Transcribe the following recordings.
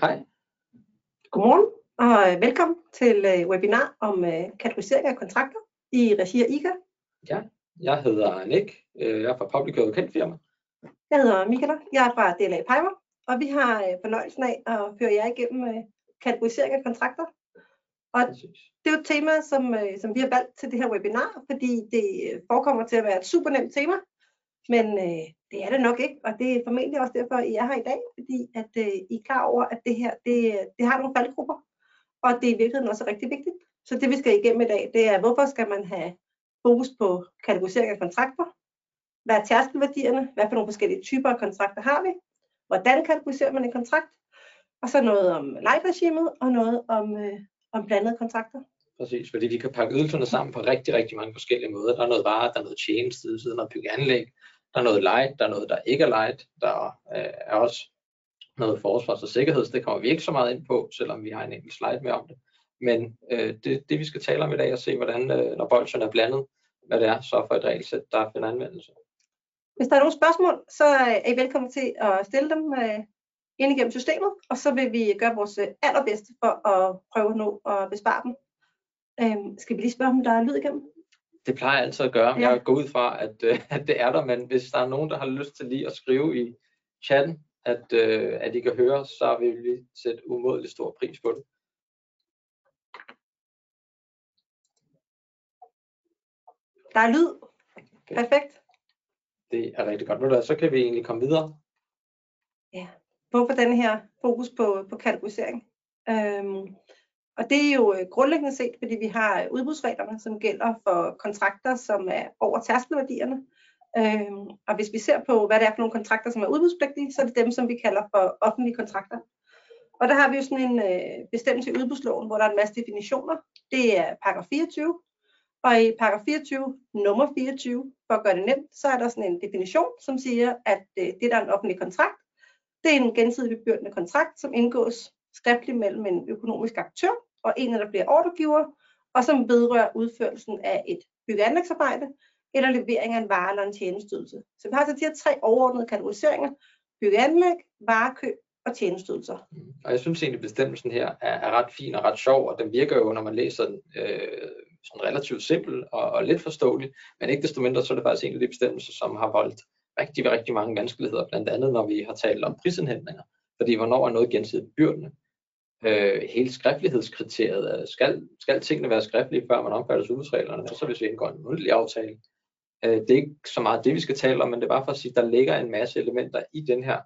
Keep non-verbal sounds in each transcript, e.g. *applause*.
Hej. Godmorgen og øh, velkommen til øh, webinar om øh, kategorisering af kontrakter i regi af IGA. Ja, jeg hedder Nick. Jeg er fra Public Advocate Firma. Jeg hedder Michaela. Jeg er fra DLA Piper, og vi har fornøjelsen af at føre jer igennem kategorisering af kontrakter. Og det er jo et tema, som, som vi har valgt til det her webinar, fordi det forekommer til at være et super nemt tema, men øh, det er det nok ikke, og det er formentlig også derfor, I er her i dag, fordi at øh, I er klar over, at det her det, det har nogle faldgrupper, og det er i virkeligheden også rigtig vigtigt. Så det vi skal igennem i dag, det er, hvorfor skal man have fokus på kategorisering af kontrakter? Hvad er tærskelværdierne? Hvad for nogle forskellige typer af kontrakter har vi? Hvordan kategoriserer man en kontrakt? Og så noget om lejeregimet og noget om, øh, om blandede kontrakter. Præcis, fordi vi kan pakke ydelserne sammen på rigtig, rigtig mange forskellige måder. Der er noget vare, der er noget tjeneste, der er noget byggeanlæg, der er noget light, der er noget, der ikke er light, der øh, er også noget forsvars- og sikkerheds, det kommer vi ikke så meget ind på, selvom vi har en enkelt slide med om det. Men øh, det, det vi skal tale om i dag, er at se, hvordan, øh, når bolden er blandet, hvad det er så for et regelsæt, der finder anvendelse. Hvis der er nogle spørgsmål, så er I velkommen til at stille dem øh, ind igennem systemet, og så vil vi gøre vores øh, allerbedste for at prøve at nå at besvare dem. Øhm, skal vi lige spørge, om der er lyd igennem? Det plejer jeg altid at gøre. Ja. Jeg går ud fra, at, øh, *laughs* at det er der, men hvis der er nogen, der har lyst til lige at skrive i chatten, at, øh, at I kan høre, så vil vi sætte umådelig stor pris på det. Der er lyd. Okay. Perfekt. Det er rigtig godt. Nu så kan vi egentlig komme videre. Hvorfor den her fokus på, på kategorisering? Øhm, og det er jo øh, grundlæggende set, fordi vi har øh, udbudsreglerne, som gælder for kontrakter, som er over tærskelværdierne. Øhm, og hvis vi ser på, hvad det er for nogle kontrakter, som er udbudspligtige, så er det dem, som vi kalder for offentlige kontrakter. Og der har vi jo sådan en øh, bestemmelse i udbudsloven, hvor der er en masse definitioner. Det er paragraf 24. Og i paragraf 24, nummer 24, for at gøre det nemt, så er der sådan en definition, som siger, at øh, det, der er en offentlig kontrakt, det er en gensidig bebyrdende kontrakt, som indgås skriftligt mellem en økonomisk aktør og en eller flere ordregiver, og som vedrører udførelsen af et byggeanlægsarbejde eller levering af en vare eller en tjenestydelse. Så vi har så de her tre overordnede kategoriseringer, byggeanlæg, varekøb og tjenesteydelser. Og jeg synes egentlig, at bestemmelsen her er, er ret fin og ret sjov, og den virker jo, når man læser den, øh, sådan relativt simpel og, og let forståelig, men ikke desto mindre, så er det faktisk en af de bestemmelser, som har voldt rigtig, rigtig mange vanskeligheder, blandt andet når vi har talt om prisindhentninger. Fordi hvornår er noget gensidigt byrdende? Øh, hele skriftlighedskriteriet, er, skal, skal tingene være skriftlige, før man omfattes udbudsreglerne, og så hvis vi indgår en mundtlig aftale. Øh, det er ikke så meget det, vi skal tale om, men det er bare for at sige, at der ligger en masse elementer i den her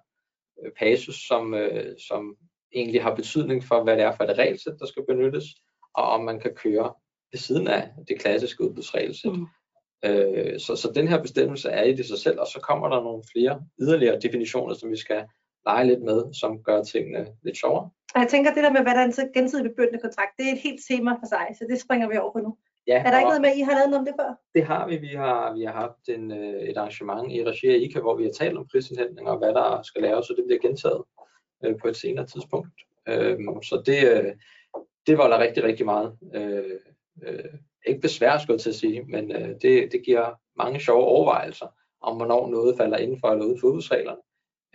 øh, passus, som, øh, som egentlig har betydning for, hvad det er for et regelsæt, der skal benyttes, og om man kan køre ved siden af det klassiske udbudsregelsæt. Mm. Øh, så, så den her bestemmelse er i det sig selv, og så kommer der nogle flere yderligere definitioner, som vi skal lege lidt med, som gør tingene lidt sjovere. Og jeg tænker, det der med, hvad der er en gensidig bebyrdende kontrakt, det er et helt tema for sig, så det springer vi over på nu. Ja, Er der ikke og noget med, at I har lavet noget om det før? det har vi. Vi har, vi har haft en, øh, et arrangement i regi af ICA, hvor vi har talt om prisindhentning og hvad der skal laves, så det bliver gentaget øh, på et senere tidspunkt. Øh, så det, øh, det volder rigtig, rigtig meget. Øh, øh, ikke besvær, skulle jeg til at sige, men øh, det, det giver mange sjove overvejelser om, hvornår noget falder inden for eller uden for udbudsreglerne.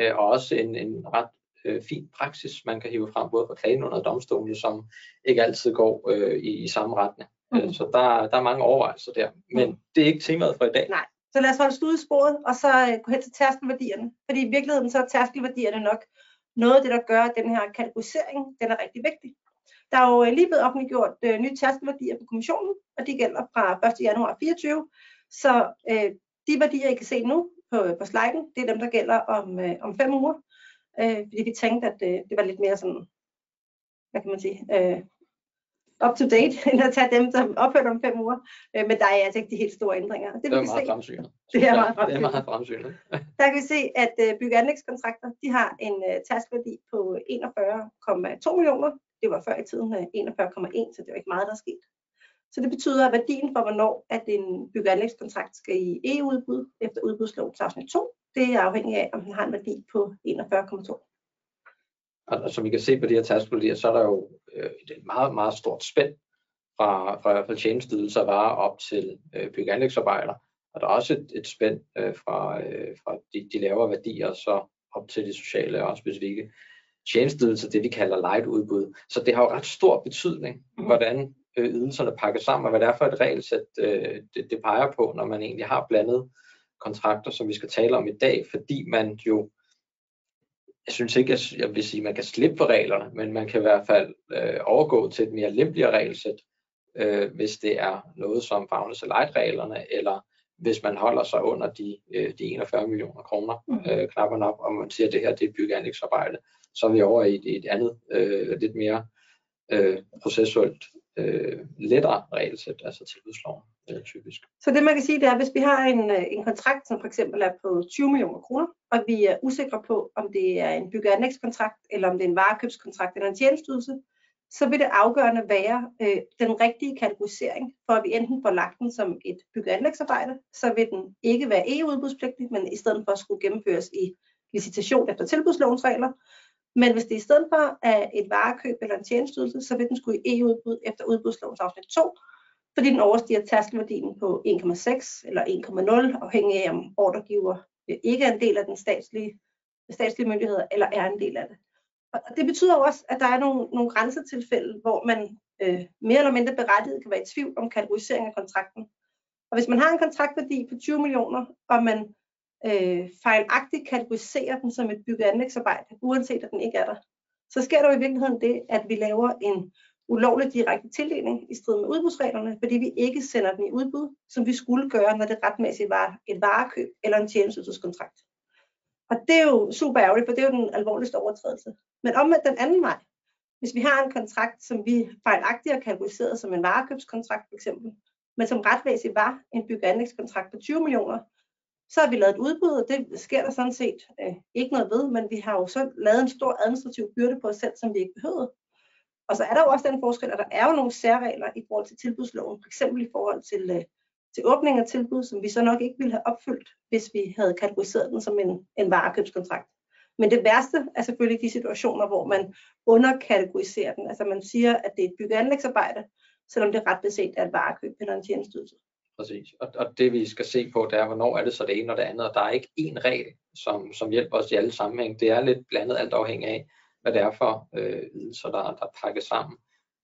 Øh, og også en, en ret øh, fin praksis, man kan hive frem både fra klagen under domstolene, som ikke altid går øh, i, i samme retning. Mm. Så der, der er mange overvejelser der. Men Mhm. det er ikke temaet for i dag. Nej. Så lad os holde stud i sporet, og så øh, gå hen til tærskelværdierne. Fordi i virkeligheden så er tærskelværdierne nok noget af det, der gør, at den her kategorisering, den er rigtig vigtig. Der er jo øh, lige blevet offentliggjort øh, nye tærskelværdier på kommissionen, og de gælder fra 1. januar 24. Så øh, de værdier, I kan se nu på, på sliden, det er dem, der gælder om, øh, om fem uger. Øh, fordi vi tænkte, at øh, det var lidt mere sådan, hvad kan man sige, øh, up to date, *laughs* end at tage dem, som ophørte om fem uger. Øh, men der er altså ikke de helt store ændringer. Det, Det er meget fremsynet. Det er meget *laughs* Det er fremsynet. meget fremsynet. *laughs* der kan vi se, at øh, bygge- anlægskontrakter, de har en øh, tærskelværdi på 41,2 millioner. Det var før i tiden øh, 41,1, så det var ikke meget, der er sket. Så det betyder, at værdien for, hvornår at en bygge- og anlægskontrakt skal i EU-udbud efter udbudslovens afsnit 2, det er afhængigt af, om den har en værdi på 41,2. Og, som vi kan se på de her tærskelværdier, så er der jo øh, et meget, meget stort spænd fra, fra i hvert fald tjenesteydelser og varer op til øh, bygge- og der er også et, et spænd øh, fra, øh, fra de, de lavere værdier så op til det sociale og specifikke tjenesteydelser, det vi kalder light udbud. Så det har jo ret stor betydning, mm. hvordan øh, ydelserne pakker sammen, og hvad det er for et regelsæt, øh, det, det peger på, når man egentlig har blandet kontrakter, som vi skal tale om i dag, fordi man jo, jeg synes ikke, at jeg vil sige, man kan slippe for reglerne, men man kan i hvert fald øh, overgå til et mere lempeligere regelsæt, øh, hvis det er noget, som fagnes af light-reglerne, eller hvis man holder sig under de, øh, de 41 millioner kroner, mm. øh, knapperne op, og man siger, at det her det er byggeanlægsarbejde, så er vi over i et, et andet, øh, lidt mere øh, processuelt øh, lettere regelsæt, altså tilbudsloven øh, typisk. Så det man kan sige, det er, hvis vi har en, øh, en kontrakt, som for eksempel er på 20 millioner kroner, og vi er usikre på, om det er en bygge- anlægskontrakt, eller om det er en varekøbskontrakt eller en tjenestydelse, så vil det afgørende være øh, den rigtige kategorisering, for at vi enten får lagt den som et byggeanlægsarbejde, så vil den ikke være EU-udbudspligtig, men i stedet for at skulle gennemføres i licitation efter tilbudslovens regler, men hvis det i stedet for er et varekøb eller en tjenestydelse, så vil den skulle i EU-udbud efter udbudslovens afsnit 2, fordi den overstiger tærskelværdien på 1,6 eller 1,0, afhængig af om ordregiver øh, ikke er en del af den statslige, statslige myndigheder, eller er en del af det. Og det betyder også, at der er nogle, nogle grænsetilfælde, hvor man øh, mere eller mindre berettiget kan være i tvivl om kategorisering af kontrakten. Og hvis man har en kontraktværdi på 20 millioner, og man øh, fejlagtigt kategoriserer den som et byggeanlægsarbejde, uanset at den ikke er der, så sker der i virkeligheden det, at vi laver en ulovlig direkte tildeling i strid med udbudsreglerne, fordi vi ikke sender den i udbud, som vi skulle gøre, når det retmæssigt var et varekøb eller en tjenesteydselskontrakt. Og det er jo super ærgerligt, for det er jo den alvorligste overtrædelse. Men om den anden vej, hvis vi har en kontrakt, som vi fejlagtigt har kategoriseret som en varekøbskontrakt for eksempel, men som retmæssigt var en byggeanlægskontrakt på 20 millioner, så har vi lavet et udbud, og det sker der sådan set øh, ikke noget ved, men vi har jo så lavet en stor administrativ byrde på os selv, som vi ikke behøvede. Og så er der jo også den forskel, at der er jo nogle særregler i forhold til tilbudsloven, f.eks. i forhold til, øh, til åbning af tilbud, som vi så nok ikke ville have opfyldt, hvis vi havde kategoriseret den som en, en varekøbskontrakt. Men det værste er selvfølgelig de situationer, hvor man underkategoriserer den. Altså man siger, at det er et byggeanlægsarbejde, selvom det ret beset er et varekøb eller en tjenestydelse. Præcis. Og, og det vi skal se på, det er, hvornår er det så det ene og det andet. Og der er ikke én regel, som, som hjælper os i alle sammenhæng. Det er lidt blandet alt afhængig af, hvad det er for øh, ydelser, der, der pakkes sammen.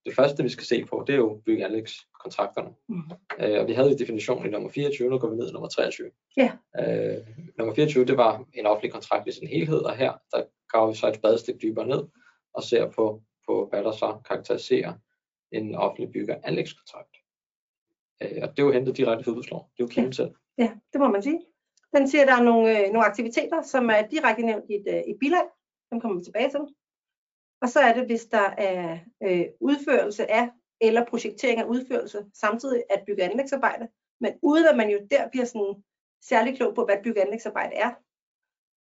Det første, vi skal se på, det er jo byggeanlægskontrakterne. Mm. Øh, og vi havde en definition i nummer 24, nu går vi ned i nummer 23. Ja. Øh, nummer 24, det var en offentlig kontrakt i sin helhed, og her der graver vi så et spadestik dybere ned og ser på, på hvad der så karakteriserer en offentlig byggeanlægskontrakt. Øh, og det er jo hentet direkte fra udbudsloven. Det er jo kilden selv. Ja, det må man sige. Den siger, at der er nogle, øh, nogle aktiviteter, som er direkte nævnt i et, øh, et bilag. Dem kommer vi tilbage til. Og så er det, hvis der er øh, udførelse af eller projektering af udførelse samtidig at bygge anlægsarbejde, men uden at man jo der bliver sådan særlig klog på, hvad bygge anlægsarbejde er.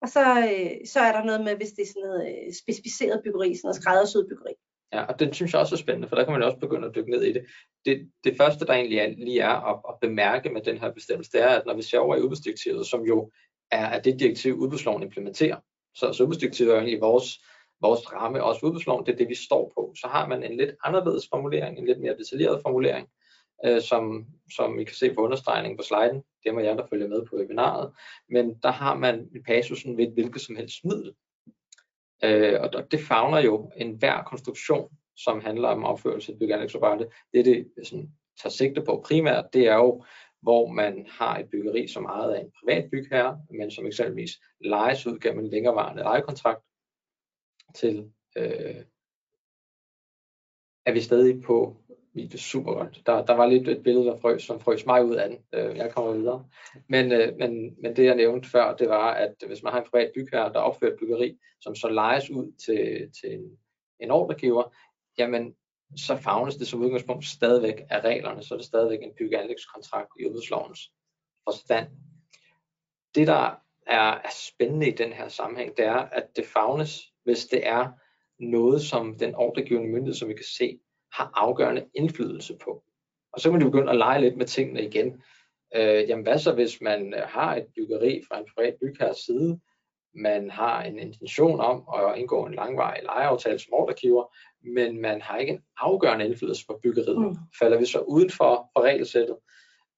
Og så, øh, så er der noget med, hvis det er sådan noget øh, specificeret byggeri, sådan noget skræddersyet byggeri. Ja, og den synes jeg også er spændende, for der kan man også begynde at dykke ned i det. Det, det første, der egentlig er, lige er at, at bemærke med den her bestemmelse, det er, at når vi ser over i udbudsdirektivet, som jo er, er det direktiv, udbudsloven implementerer, så, så udbudsdirektivet er egentlig vores, vores ramme, også udbudsloven, det er det, vi står på. Så har man en lidt anderledes formulering, en lidt mere detaljeret formulering, øh, som, som I kan se på understregningen på sliden. Det må jeg, der følger med på webinaret. Men der har man passusen ved et hvilket som helst middel. Øh, og det fagner jo enhver konstruktion, som handler om opførelse af byggeanlægsarbejde. Det, det sådan, tager sigte på primært, det er jo, hvor man har et byggeri, som ejet af en privat bygherre, men som eksempelvis lejes ud gennem en længerevarende lejekontrakt til, øh, er vi stadig på video super godt. Der, der var lidt et billede, der frøs, som frøs mig ud af den. Øh, jeg kommer videre. Men, øh, men, men det jeg nævnte før, det var, at hvis man har en privat bygherre, der opfører et byggeri, som så lejes ud til, til en, en ordregiver, jamen så fagnes det som udgangspunkt stadigvæk af reglerne, så er det stadigvæk en byggeanlægskontrakt i udbudslovens forstand. Det, der er, er spændende i den her sammenhæng, det er, at det fagnes, hvis det er noget, som den ordregivende myndighed, som vi kan se, har afgørende indflydelse på. Og så kan man begynde at lege lidt med tingene igen. Øh, jamen hvad så, hvis man øh, har et byggeri fra en privat bygherres side, man har en intention om at indgå en langvarig lejeaftale som ordregiver, men man har ikke en afgørende indflydelse på byggeriet. Mm. Falder vi så uden for, for regelsættet?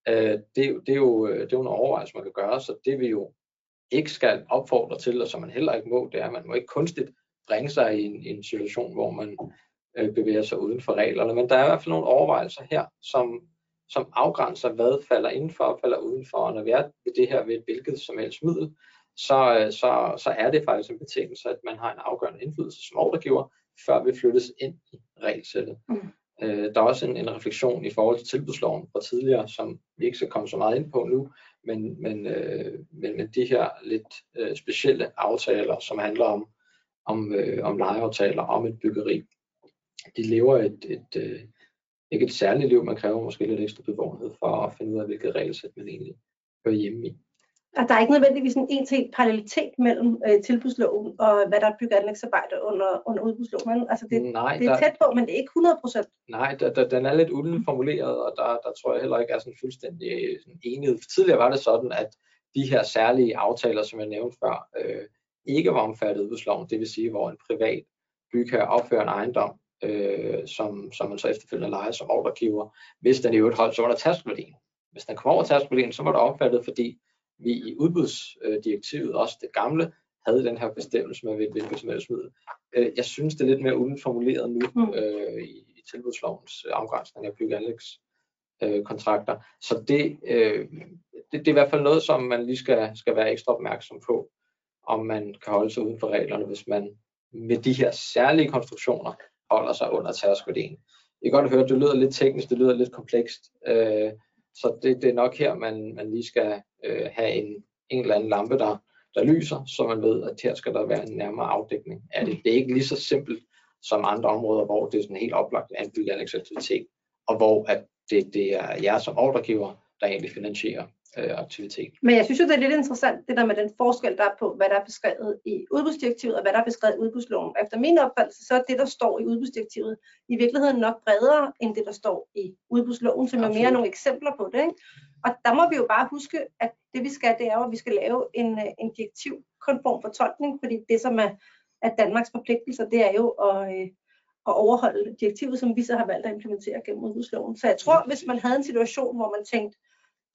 Øh, det, det, er jo, det er jo en overvejelse, man kan gøre, så det vi jo ikke skal opfordre til, og som man heller ikke må, det er, at man må ikke kunstigt bringe sig i en, i en situation, hvor man øh, bevæger sig uden for reglerne. Men der er i hvert fald nogle overvejelser her, som, som afgrænser, hvad falder indenfor og falder udenfor. Og når vi er ved det her ved et hvilket som helst middel, så, øh, så, så er det faktisk en betingelse, at man har en afgørende indflydelse som ordregiver, før vi flyttes ind i regelsættet. Mm. Øh, der er også en, en refleksion i forhold til tilbudsloven fra tidligere, som vi ikke skal komme så meget ind på nu, men, men, øh, men, men de her lidt øh, specielle aftaler, som handler om, om, øh, om lejeaftaler, om et byggeri, de lever et, et, øh, ikke et særligt liv, man kræver måske lidt ekstra bevågenhed for at finde ud af, hvilket regelsæt man egentlig hører hjemme i at der er ikke nødvendigvis en en til parallelitet mellem øh, tilbudsloven og hvad der er bygget anlægsarbejde under, under udbudsloven. Altså det, Nej, det er der, tæt på, men det er ikke 100 procent. Nej, der, der, den er lidt ulden formuleret, og der, der tror jeg heller ikke er sådan fuldstændig øh, sådan enighed. Tidligere var det sådan, at de her særlige aftaler, som jeg nævnte før, øh, ikke var omfattet af udbudsloven. Det vil sige, hvor en privat bygherre opfører en ejendom, øh, som, som man så efterfølgende lejer som ordregiver, hvis den i øvrigt holdt så under tærskelværdien. Hvis den kom over tærskelværdien, så var det opfattet, fordi vi i udbudsdirektivet, også det gamle, havde den her bestemmelse med et helst middel. Øh, jeg synes, det er lidt mere udenformuleret nu mm. øh, i, i tilbudslovens afgrænsning af bygge øh, kontrakter. Så det, øh, det, det er i hvert fald noget, som man lige skal, skal være ekstra opmærksom på, om man kan holde sig uden for reglerne, hvis man med de her særlige konstruktioner holder sig under tærskeværdien. I kan godt høre, at det lyder lidt teknisk, det lyder lidt komplekst, øh, så det, det er nok her, man, man lige skal øh, have en, en eller anden lampe, der, der lyser, så man ved, at her skal der være en nærmere afdækning af det. Det er ikke lige så simpelt som andre områder, hvor det er sådan helt oplagt en byggeanlægsaktivitet, og hvor at det, det er jer som ordregiver, der egentlig finansierer øh, aktivitet. Men jeg synes jo, det er lidt interessant, det der med den forskel, der er på, hvad der er beskrevet i udbudsdirektivet, og hvad der er beskrevet i udbudsloven. Efter min opfattelse, så er det, der står i udbudsdirektivet, i virkeligheden nok bredere, end det, der står i udbudsloven, som er mere nogle eksempler på det. Ikke? Og der må vi jo bare huske, at det vi skal, det er at vi skal lave en, øh, en direktivkonform fortolkning, fordi det, som er, er Danmarks forpligtelser, det er jo at, øh, at overholde direktivet, som vi så har valgt at implementere gennem udbudsloven. Så jeg tror, hvis man havde en situation, hvor man tænkte,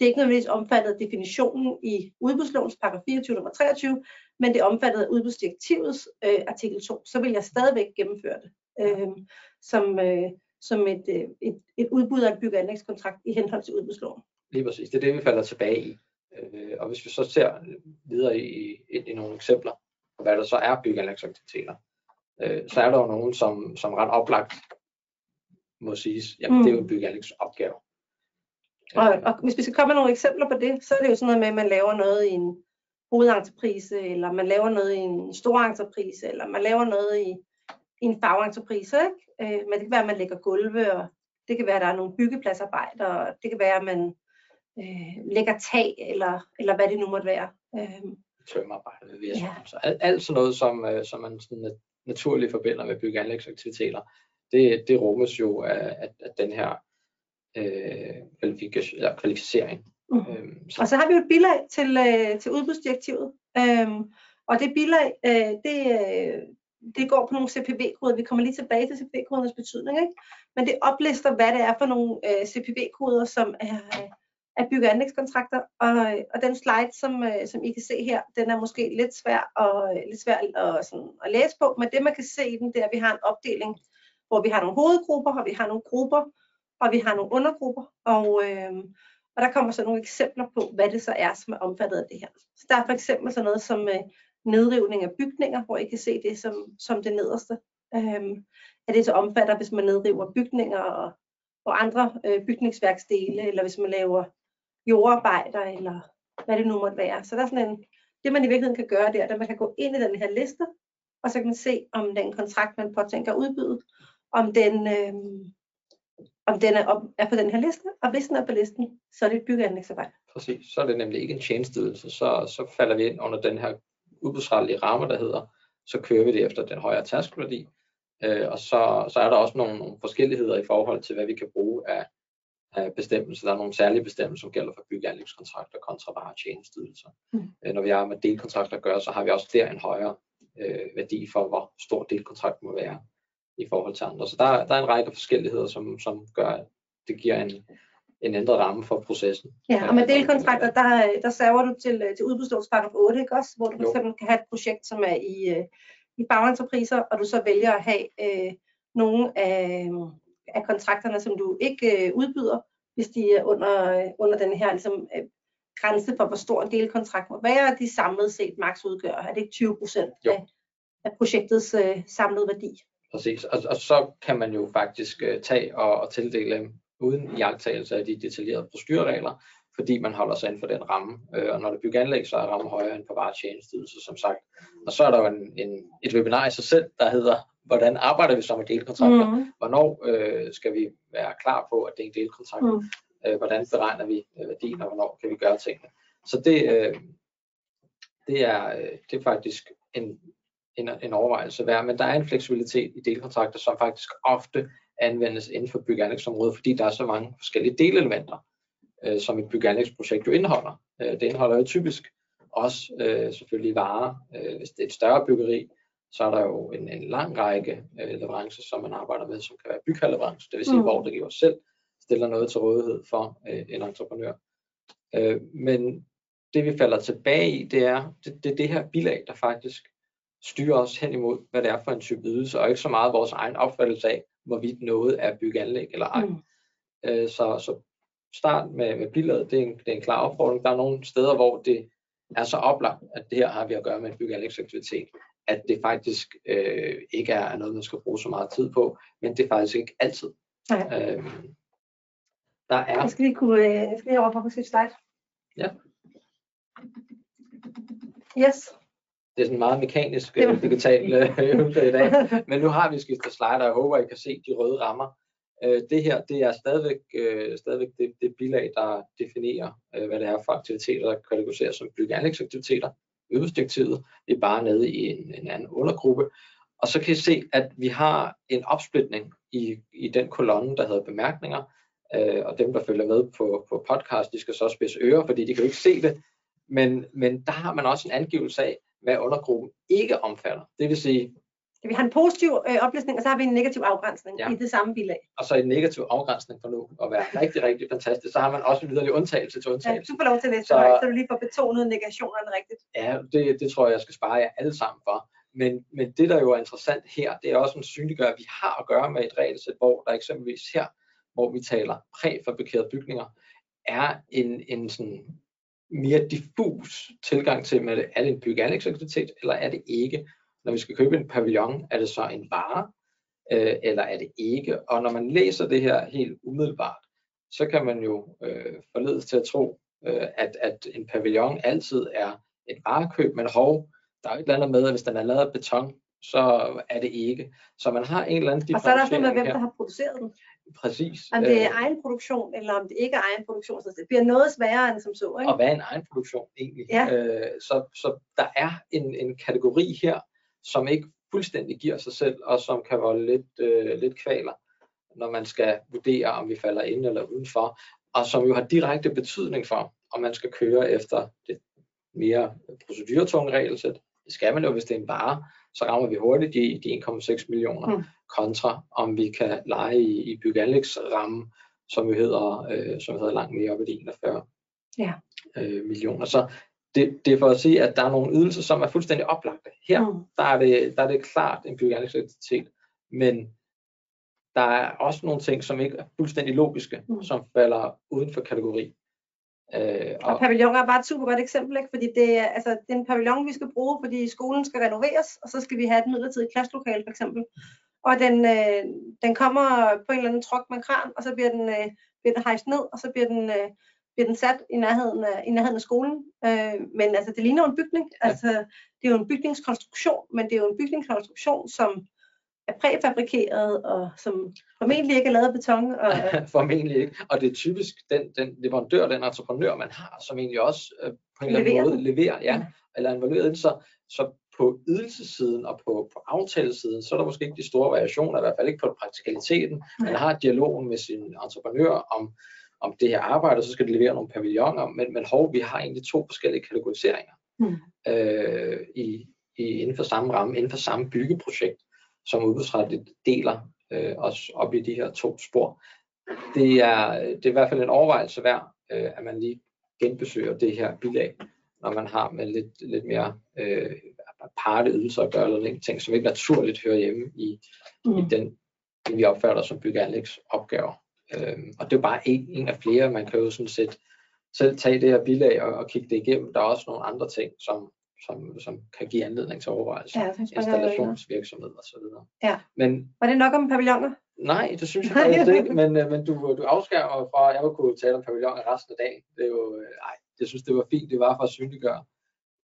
det er ikke nødvendigvis omfattet af definitionen i udbudslovens paragraf 24 nummer 23, men det er omfattet af udbudsdirektivets øh, artikel 2, så vil jeg stadigvæk gennemføre det øh, som, øh, som et, øh, et, et udbud af en bygge- anlægskontrakt i henhold til udbudsloven. Lige præcis, det er det, vi falder tilbage i. Øh, og hvis vi så ser videre i, i, i nogle eksempler på, hvad der så er byggeanlægsaktiviteter, øh, så er der jo nogen, som, som ret oplagt må siges, jamen mm. det er jo en byggeanlægsopgave. Og, og hvis vi skal komme med nogle eksempler på det, så er det jo sådan noget med, at man laver noget i en hovedentreprise, eller man laver noget i en stor entreprise, eller man laver noget i, i en fagentreprise. Ikke? Øh, men det kan være, at man lægger gulve, og det kan være, at der er nogle byggepladsarbejder, og det kan være, at man øh, lægger tag, eller, eller hvad det nu måtte være. Øh, Tømmerarbejde, ja. så alt, alt sådan noget, som, øh, som man sådan naturligt forbinder med bygge- og anlægsaktiviteter, det, det rummes jo af, af, af den her øh, kvalificering. Mm. Øhm, så. Og så har vi jo et bilag til, øh, til udbudsdirektivet. Øhm, og det bilag, øh, det, øh, det går på nogle CPV-koder. Vi kommer lige tilbage til CPV-kodernes betydning. Ikke? Men det oplister, hvad det er for nogle øh, CPV-koder, som er, er bygge- og anlægskontrakter. Og, og den slide, som, øh, som I kan se her, den er måske lidt svær, og, lidt svær at, sådan, at læse på. Men det, man kan se i den, det er, at vi har en opdeling, hvor vi har nogle hovedgrupper, og vi har nogle grupper, og vi har nogle undergrupper, og, øh, og der kommer så nogle eksempler på, hvad det så er, som er omfattet af det her. Så der er for eksempel sådan noget som øh, nedrivning af bygninger, hvor I kan se det som, som det nederste. Øh, at det så omfatter, hvis man nedriver bygninger og, og andre øh, bygningsværksdele, eller hvis man laver jordarbejder, eller hvad det nu måtte være. Så der er sådan en, det man i virkeligheden kan gøre der, at man kan gå ind i den her liste, og så kan man se, om den kontrakt, man påtænker at udbyde, om den, øh, om den er, op, er på den her liste, og hvis den er på listen, så er det et byggeanlægsarbejde. Præcis, så er det nemlig ikke en tjenestydelse, så, så falder vi ind under den her udbudsretlige ramme, der hedder, så kører vi det efter den højere tærskelværdi, øh, og så, så er der også nogle, nogle forskelligheder i forhold til, hvad vi kan bruge af, af bestemmelser. Der er nogle særlige bestemmelser, som gælder for byggeanlægskontrakter kontra bare tjenesteydelser. Mm. Øh, når vi har med delkontrakter at gøre, så har vi også der en højere øh, værdi for, hvor stor delkontrakt må være i forhold til andre. Så der, der er en række forskelligheder, som, som gør, at det giver en, en ændret ramme for processen. Ja, og med delkontrakter, der, der server du til, til udbudslovs 8, ikke også? Hvor du eksempel kan have et projekt, som er i, øh, i bagentrepriser, og du så vælger at have øh, nogle af, af kontrakterne, som du ikke øh, udbyder, hvis de er under, under den her ligesom, øh, grænse for, hvor stor en delkontrakt må være, de samlet set maks udgør. Er det ikke 20 procent af, af projektets øh, samlede værdi? Præcis, og, og så kan man jo faktisk øh, tage og, og tildele uden iagtagelse af de detaljerede procedurregler, fordi man holder sig inden for den ramme. Øh, og når det bygger anlæg, så er rammen højere end på varetjenestydelse, som sagt. Og så er der jo en, en, et webinar i sig selv, der hedder, hvordan arbejder vi så med delkontrakter? Mm. Hvornår øh, skal vi være klar på, at det er en delkontrakt? Mm. Øh, hvordan beregner vi øh, værdien, og hvornår kan vi gøre tingene? Så det, øh, det, er, øh, det er faktisk en, en, en overvejelse værd, men der er en fleksibilitet i delkontrakter, som faktisk ofte anvendes inden for byggeanlægsområdet, fordi der er så mange forskellige delelementer, øh, som et byggeanlægsprojekt jo indeholder. Øh, det indeholder jo typisk også øh, selvfølgelig varer. Øh, hvis det er et større byggeri, så er der jo en, en lang række øh, leverancer, som man arbejder med, som kan være bygherreleverance, det vil sige, mm. hvor det giver selv stiller noget til rådighed for øh, en entreprenør. Øh, men det vi falder tilbage i, det er det, det, det her bilag, der faktisk styrer os hen imod, hvad det er for en type ydelse, og ikke så meget vores egen opfattelse af, hvorvidt noget er byggeanlæg eller ej. Mm. Øh, så, så start med, med bilaget, det er, en, det er en klar opfordring. Der er nogle steder, hvor det er så oplagt, at det her har vi at gøre med en byggeanlægsaktivitet, at det faktisk øh, ikke er noget, man skal bruge så meget tid på, men det er faktisk ikke altid. Ja. Øh, der er... Jeg skal lige kunne, øh, jeg skal lige over for at slide. Ja. Yes. Det er sådan meget mekanisk øh, digital øh, øvelse i dag. Men nu har vi skiftet slider, og jeg håber, I kan se de røde rammer. Øh, det her, det er stadigvæk, øh, stadigvæk det, det bilag, der definerer, øh, hvad det er for aktiviteter, der kategoriseres som bygge- anlægsaktiviteter. Øvelsesdirektivet det er bare nede i en, en anden undergruppe. Og så kan I se, at vi har en opsplitning i, i den kolonne, der hedder bemærkninger, øh, og dem, der følger med på, på podcast, de skal så spidse ører, fordi de kan jo ikke se det. Men, men der har man også en angivelse af, hvad undergruppen ikke omfatter. Det vil sige, vi har en positiv øh, opløsning, og så har vi en negativ afgrænsning ja. i det samme bilag. Og så en negativ afgrænsning for nu at være *laughs* rigtig, rigtig fantastisk. Så har man også en yderligere undtagelse til undtagelse. Ja, du får lov til det, så, så du lige får betonet negationerne rigtigt. Ja, det, det tror jeg, jeg skal spare jer alle sammen for. Men, men det, der jo er interessant her, det er også en synliggør, at vi har at gøre med et regelsæt, hvor der eksempelvis her hvor vi taler præfabrikerede bygninger, er en, en sådan mere diffus tilgang til, med det, er det en byggeanlægsaktivitet, eller er det ikke? Når vi skal købe en pavillon, er det så en vare, øh, eller er det ikke? Og når man læser det her helt umiddelbart, så kan man jo øh, forledes til at tro, øh, at, at en pavillon altid er et varekøb, men hov, der er et eller andet med, at hvis den er lavet af beton, så er det ikke. Så man har en eller anden Og så er der også noget med, hvem der har produceret den. Præcis. Om det er øh, egen produktion, eller om det ikke er egen produktion. Så det bliver noget sværere end som så. Ikke? Og hvad er en egen produktion egentlig? Ja. Øh, så, så der er en, en kategori her, som ikke fuldstændig giver sig selv, og som kan være lidt, øh, lidt kvaler, når man skal vurdere, om vi falder ind eller udenfor, og som jo har direkte betydning for, om man skal køre efter det mere proceduretunge regelsæt. Det skal man jo, hvis det er en vare, så rammer vi hurtigt de, de 1,6 millioner, mm. Kontra om vi kan lege i, i byggeanlægsramme, som jo hedder, øh, som hedder langt mere op i 41 ja. øh, millioner. Så det, det er for at sige, at der er nogle ydelser, som er fuldstændig oplagte. Her mm. der er, det, der er det klart en byggeanlægsaktivitet, men der er også nogle ting, som ikke er fuldstændig logiske, mm. som falder uden for kategori. Øh, og, og pavilloner er bare et super godt eksempel, ikke? fordi det er, altså, det er en pavillon, vi skal bruge, fordi skolen skal renoveres, og så skal vi have et midlertidigt klasselokale for eksempel. Og den, øh, den kommer på en eller anden truk med kran, og så bliver den, øh, bliver den hejst ned, og så bliver den, øh, bliver den sat i nærheden af, i nærheden af skolen. Øh, men altså, det ligner jo en bygning. Ja. Altså, det er jo en bygningskonstruktion, men det er jo en bygningskonstruktion, som er præfabrikeret og som formentlig ikke er lavet af beton. Og... *laughs* formentlig ikke. Og det er typisk den, den leverandør, den entreprenør, man har, som egentlig også øh, på en eller anden måde leverer, ja, ja. eller involveret så, så på ydelsessiden og på, på aftalesiden, så er der måske ikke de store variationer, i hvert fald ikke på praktikaliteten. Man har dialogen med sin entreprenør om, om det her arbejde, så skal det levere nogle pavilloner, men, men hov, vi har egentlig to forskellige kategoriseringer mm. øh, i, i, inden for samme ramme, inden for samme byggeprojekt som udbudsretligt deler øh, os op i de her to spor. det er, det er i hvert fald en overvejelse værd, øh, at man lige genbesøger det her bilag, når man har med lidt, lidt mere øh, aparte ydelser at gøre, eller ting, som ikke naturligt hører hjemme i, mm. i den, det, vi opfatter som bygge- opgaver. Øhm, og det er bare en, en af flere, man kan jo sådan set selv tage det her bilag og, og kigge det igennem. Der er også nogle andre ting, som, som, som kan give anledning til overvejelse. Ja, installationsvirksomhed og så videre. Ja. Men, Var det nok om pavilloner? Nej, det synes jeg faktisk ikke, men, øh, men du, du afskærmer fra, at jeg kunne tale om pavilloner resten af dagen. Det er jo, øh, ej, jeg synes, det var fint, det var for at synliggøre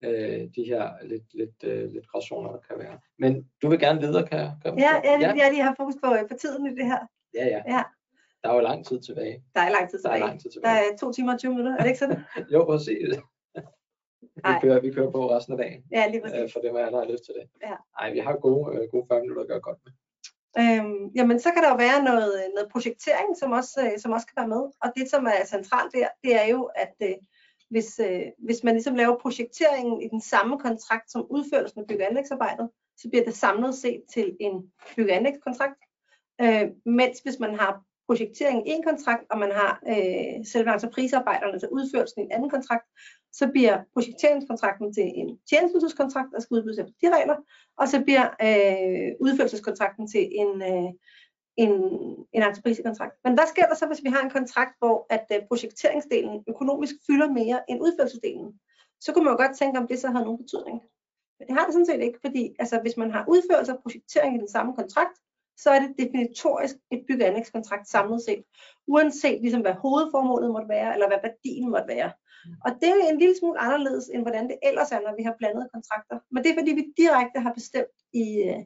øh, de her lidt, lidt, øh, lidt gråzoner, der kan være. Men du vil gerne videre, kan, kan ja, ja, ja, jeg lige har fokus på, på tiden i det her. Ja, ja. ja. Der er jo lang tid tilbage. Der er lang tid tilbage. Der er, lang tid tilbage. Der er to timer og 20 minutter, er det ikke sådan? *laughs* jo, præcis. *laughs* vi, kører, vi kører på resten af dagen. Ja, lige præcis. Øh, for dem, der har lyst til det. Ja. Ej, vi har gode, øh, gode 40 minutter at gøre godt med. Øhm, jamen, så kan der jo være noget, noget projektering, som også, øh, som også kan være med. Og det, som er centralt der, det er jo, at øh, hvis, øh, hvis man ligesom laver projekteringen i den samme kontrakt som udførelsen af byggeanlægsarbejdet, så bliver det samlet set til en byggeanlægskontrakt. Øh, mens hvis man har projektering i en kontrakt, og man har øh, selve entreprisearbejderne, altså udførelsen i en anden kontrakt, så bliver projekteringskontrakten til en tjenestelseskontrakt, der skal udbydes efter de regler, og så bliver øh, udførelseskontrakten til en, øh, en, en entreprisekontrakt. Men hvad sker der så, hvis vi har en kontrakt, hvor at øh, projekteringsdelen økonomisk fylder mere end udførelsesdelen? Så kunne man jo godt tænke, om det så har nogen betydning. Men det har det sådan set ikke, fordi altså, hvis man har udførelse og projektering i den samme kontrakt, så er det definitorisk et bygge- anlægskontrakt samlet set, uanset ligesom, hvad hovedformålet måtte være, eller hvad værdien måtte være. Og det er en lille smule anderledes, end hvordan det ellers er, når vi har blandet kontrakter. Men det er fordi, vi direkte har bestemt i, øh,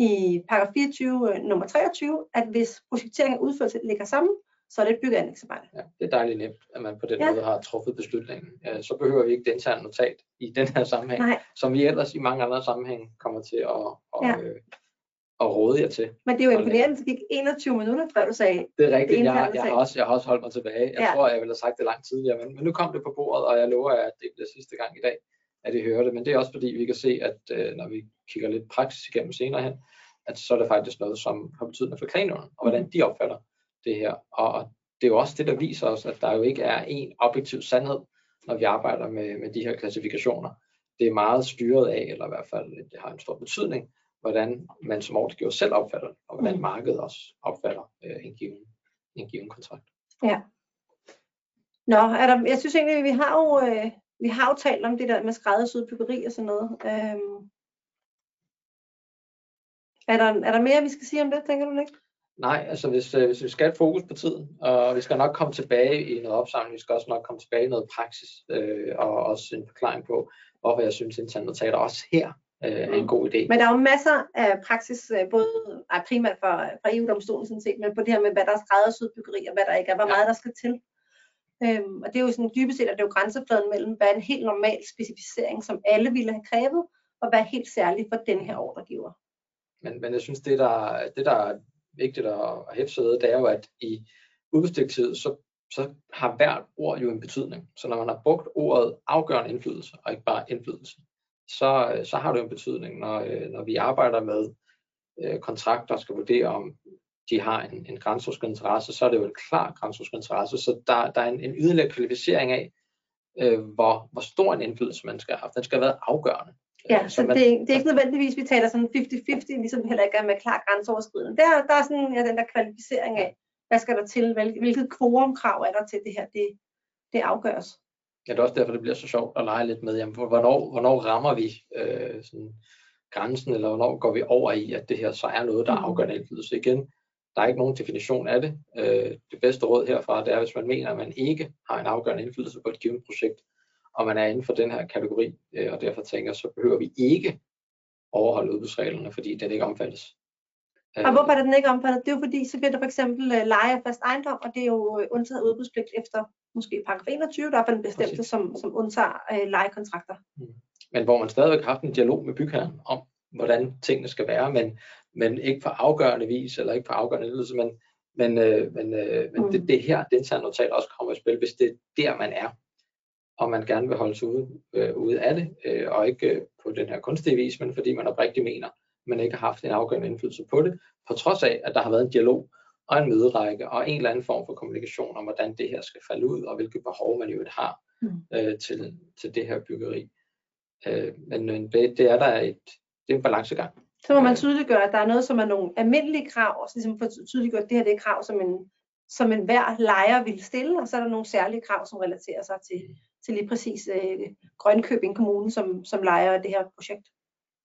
i paragraf 24 øh, nummer 23, at hvis projektering og udførelse ligger sammen, så er det et bygge- anlægsarbejde. Ja, det er dejligt nemt, at man på den ja. måde har truffet beslutningen. Ja, så behøver vi ikke det interne notat i den her sammenhæng, Nej. som vi ellers i mange andre sammenhænge kommer til at, at, ja. øh, at råde jer til. Men det er jo imponerende, det gik 21 minutter, før du sagde Det er rigtigt, det jeg, jeg, har også, jeg har også holdt mig tilbage. Jeg ja. tror, jeg ville have sagt det langt tidligere, men, men nu kom det på bordet, og jeg lover jer, at det bliver sidste gang i dag, at I hører det. Men det er også fordi, vi kan se, at øh, når vi kigger lidt praksis igennem senere hen, at så er det faktisk noget, som har betydning for klagenerne, og hvordan de opfatter det her. Og det er jo også det, der viser os, at der jo ikke er en objektiv sandhed, når vi arbejder med, med de her klassifikationer. Det er meget styret af, eller i hvert fald det har en stor betydning, hvordan man som ordregiver selv opfatter det, og hvordan mm. markedet også opfatter øh, en, given, en given kontrakt. Ja. Nå, er der, jeg synes egentlig, vi har jo, øh, vi har jo talt om det der med skræddersyet byggeri og sådan noget. Øhm, er, der, er der mere, vi skal sige om det, tænker du ikke? Nej, altså hvis, øh, hvis vi skal have fokus på tiden, og vi skal nok komme tilbage i noget opsamling, vi skal også nok komme tilbage i noget praksis, øh, og også en forklaring på, hvorfor jeg synes, at notater også her øh, er en god idé. Men der er jo masser af praksis, øh, både er primært fra, fra EU-domstolen sådan set, men på det her med, hvad der er skræddersyet byggeri, og hvad der ikke er, hvor ja. meget der skal til. Øhm, og det er jo sådan dybest set, at det er jo grænsefladen mellem, hvad er en helt normal specificering, som alle ville have krævet, og hvad er helt særligt for den her ordregiver. Men, men jeg synes, det der, det der er vigtigt at, hæfte sig det er jo, at i udbudsdirektivet, så, så har hvert ord jo en betydning. Så når man har brugt ordet afgørende indflydelse, og ikke bare indflydelse, så, så har det jo en betydning, når, øh, når vi arbejder med øh, kontrakter og skal vurdere, om de har en, en grænseoverskridende interesse, så er det jo en klar grænseoverskridende interesse. Så der, der er en, en yderligere kvalificering af, øh, hvor, hvor stor en indflydelse man skal have. Den skal have været afgørende. Ja, så, så man, det, det er ikke nødvendigvis, vi taler sådan 50-50, ligesom heller ikke er med klar grænseoverskridende. Der, der er sådan ja, den der kvalificering af, hvad skal der til, hvilket quorumkrav er der til det her, det, det afgøres. Ja, det er også derfor, det bliver så sjovt at lege lidt med, jamen, hvornår, hvornår rammer vi øh, sådan grænsen, eller hvornår går vi over i, at det her så er noget, der er mm. afgørende indflydelse. Igen, der er ikke nogen definition af det. Øh, det bedste råd herfra, det er, hvis man mener, at man ikke har en afgørende indflydelse på et givet projekt, og man er inden for den her kategori, øh, og derfor tænker, så behøver vi ikke overholde udbudsreglerne, fordi den ikke omfattes. Og øh, hvorfor er den ikke omfattet? Det er jo fordi, så bliver der for eksempel leje af fast ejendom, og det er jo undtaget udbudspligt efter måske paragraf 21, der er en bestemmelse, som, som undtager uh, lejekontrakter. Mm. Men hvor man stadigvæk har haft en dialog med bygherren om, hvordan tingene skal være, men, men ikke på afgørende vis, eller ikke på afgørende ledelse, men, men, øh, men, øh, men mm. det, det her, det notat også kommer i spil, hvis det er der, man er og man gerne vil holde sig ude, øh, ude af det, øh, og ikke øh, på den her kunstige vis, men fordi man oprigtigt mener, man ikke har haft en afgørende indflydelse på det, på trods af, at der har været en dialog og en møderække, og en eller anden form for kommunikation om, hvordan det her skal falde ud, og hvilke behov man jo har mm. øh, til, til det her byggeri. Øh, men det, det er der et, det er en balancegang. Så må man tydeliggøre, at der er noget, som er nogle almindelige krav, og så ligesom få tydeliggjort, at det her det er krav, som en, som en hver lejer vil stille, og så er der nogle særlige krav, som relaterer sig til, til lige præcis øh, Grønkøbing Kommune, som, som lejer det her projekt.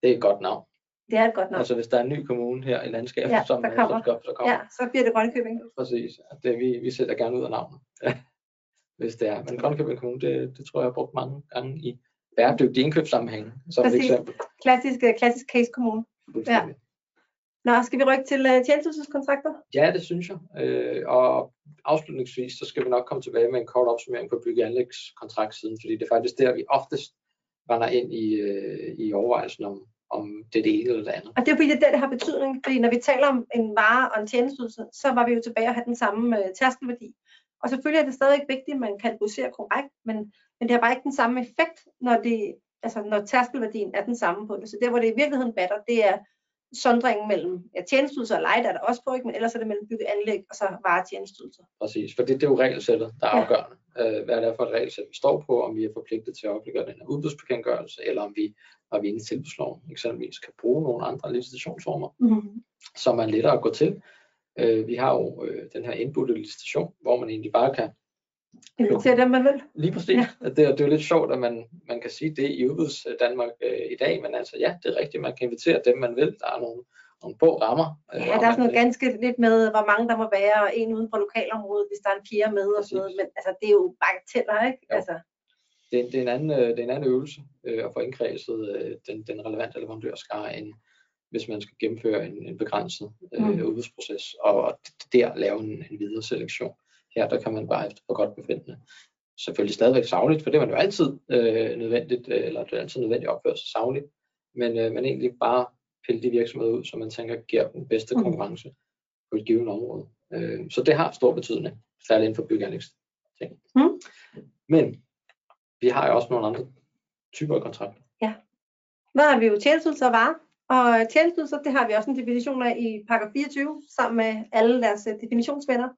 Det er et godt navn. Det er et godt navn. Altså hvis der er en ny kommune her i landskabet, ja, som, der kommer. Så, så, kommer. Ja, så bliver det Grønkøbing. Præcis. Det, vi, vi sætter gerne ud af navnet, *laughs* hvis det er. Men Grønkøbing Kommune, det, det tror jeg, jeg har brugt mange gange i bæredygtig indkøbssammenhæng, som Præcis. et eksempel. Klassisk, øh, klassisk case kommune. Ja. Nå, skal vi rykke til uh, tjenestekontrakter? Ja, det synes jeg. Øh, og afslutningsvis, så skal vi nok komme tilbage med en kort opsummering på bygge- og anlægskontraktsiden, fordi det er faktisk der, vi oftest render ind i, øh, i overvejelsen om, om det, det ene eller det andet. Og det er fordi, det er der, det har betydning. Fordi når vi taler om en vare og en tjenestydelse, så var vi jo tilbage at have den samme uh, tærskelværdi. Og selvfølgelig er det stadig vigtigt, at man kategoriserer korrekt, men, men det har bare ikke den samme effekt, når, det, altså, når tærskelværdien er den samme på det. Så der, hvor det i virkeligheden batter, det er sondringen mellem ja, tjenesteydelser og leje, der er der også på, ikke? men ellers er det mellem bygge anlæg og så varetjenesteydelser. Præcis, for det, det er jo regelsættet, der er ja. afgørende. Øh, hvad er det for et regelsæt, vi står på, om vi er forpligtet til at offentliggøre den her udbudsbekendtgørelse, eller om vi, når vi er inde i tilbudsloven, eksempelvis kan bruge nogle andre licitationsformer, mm-hmm. som er lettere at gå til. Øh, vi har jo øh, den her indbudte licitation, hvor man egentlig bare kan Invitere dem, man vil. Lige præcis. Ja. Det, det er jo lidt sjovt, at man, man kan sige det i udbuds Danmark øh, i dag, men altså ja, det er rigtigt, man kan invitere dem, man vil. Der er nogle, nogle få rammer. Øh, ja, der er sådan noget ganske lidt med, hvor mange der må være, og en uden for lokalområdet, hvis der er en fjerde med og sådan noget, men altså, det er jo bagateller, ikke? Jo. Altså. Det, det, er en anden, øh, det er en anden øvelse øh, at få indkredset øh, den, den relevante leverandørskare, end hvis man skal gennemføre en, en begrænset øh, mm. udbudsproces, og, og der lave en, en videre selektion. Her der kan man bare efter for godt befindende. Selvfølgelig stadigvæk savligt, for det er man jo altid øh, nødvendigt, øh, eller det er altid nødvendigt at opføre sig savligt, men, øh, men egentlig bare pille de virksomheder ud, som man tænker giver den bedste mm. konkurrence på et givet område. Øh, så det har stor betydning, særligt inden for byggeanlægsting. Mm. Men vi har jo også nogle andre typer af kontrakter. Ja. Hvad har vi jo tjenesteydelser og varer. Og tjenesteydelser, det har vi også en definition af i paragraf 24, sammen med alle deres øh, definitionsvenner.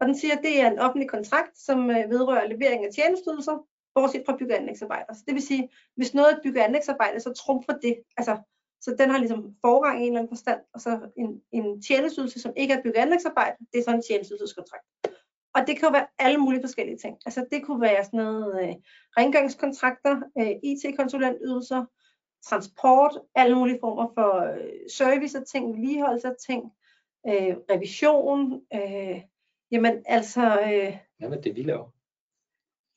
Og den siger, at det er en offentlig kontrakt, som øh, vedrører levering af tjenesteydelser, bortset fra bygge- og anlægsarbejder. Så det vil sige, hvis noget er bygge- og anlægsarbejde, så trumfer det. Altså, så den har ligesom forrang i en eller anden forstand, og så en, en tjenestydelse, som ikke er bygge- og anlægsarbejde, det er sådan en tjenestydelseskontrakt. Og det kan jo være alle mulige forskellige ting. Altså det kunne være sådan noget øh, rengøringskontrakter, øh, IT-konsulentydelser, transport, alle mulige former for øh, service af ting, vedligeholdelse af ting, øh, revision, øh, Jamen altså... Øh, Hvad med det, vi laver?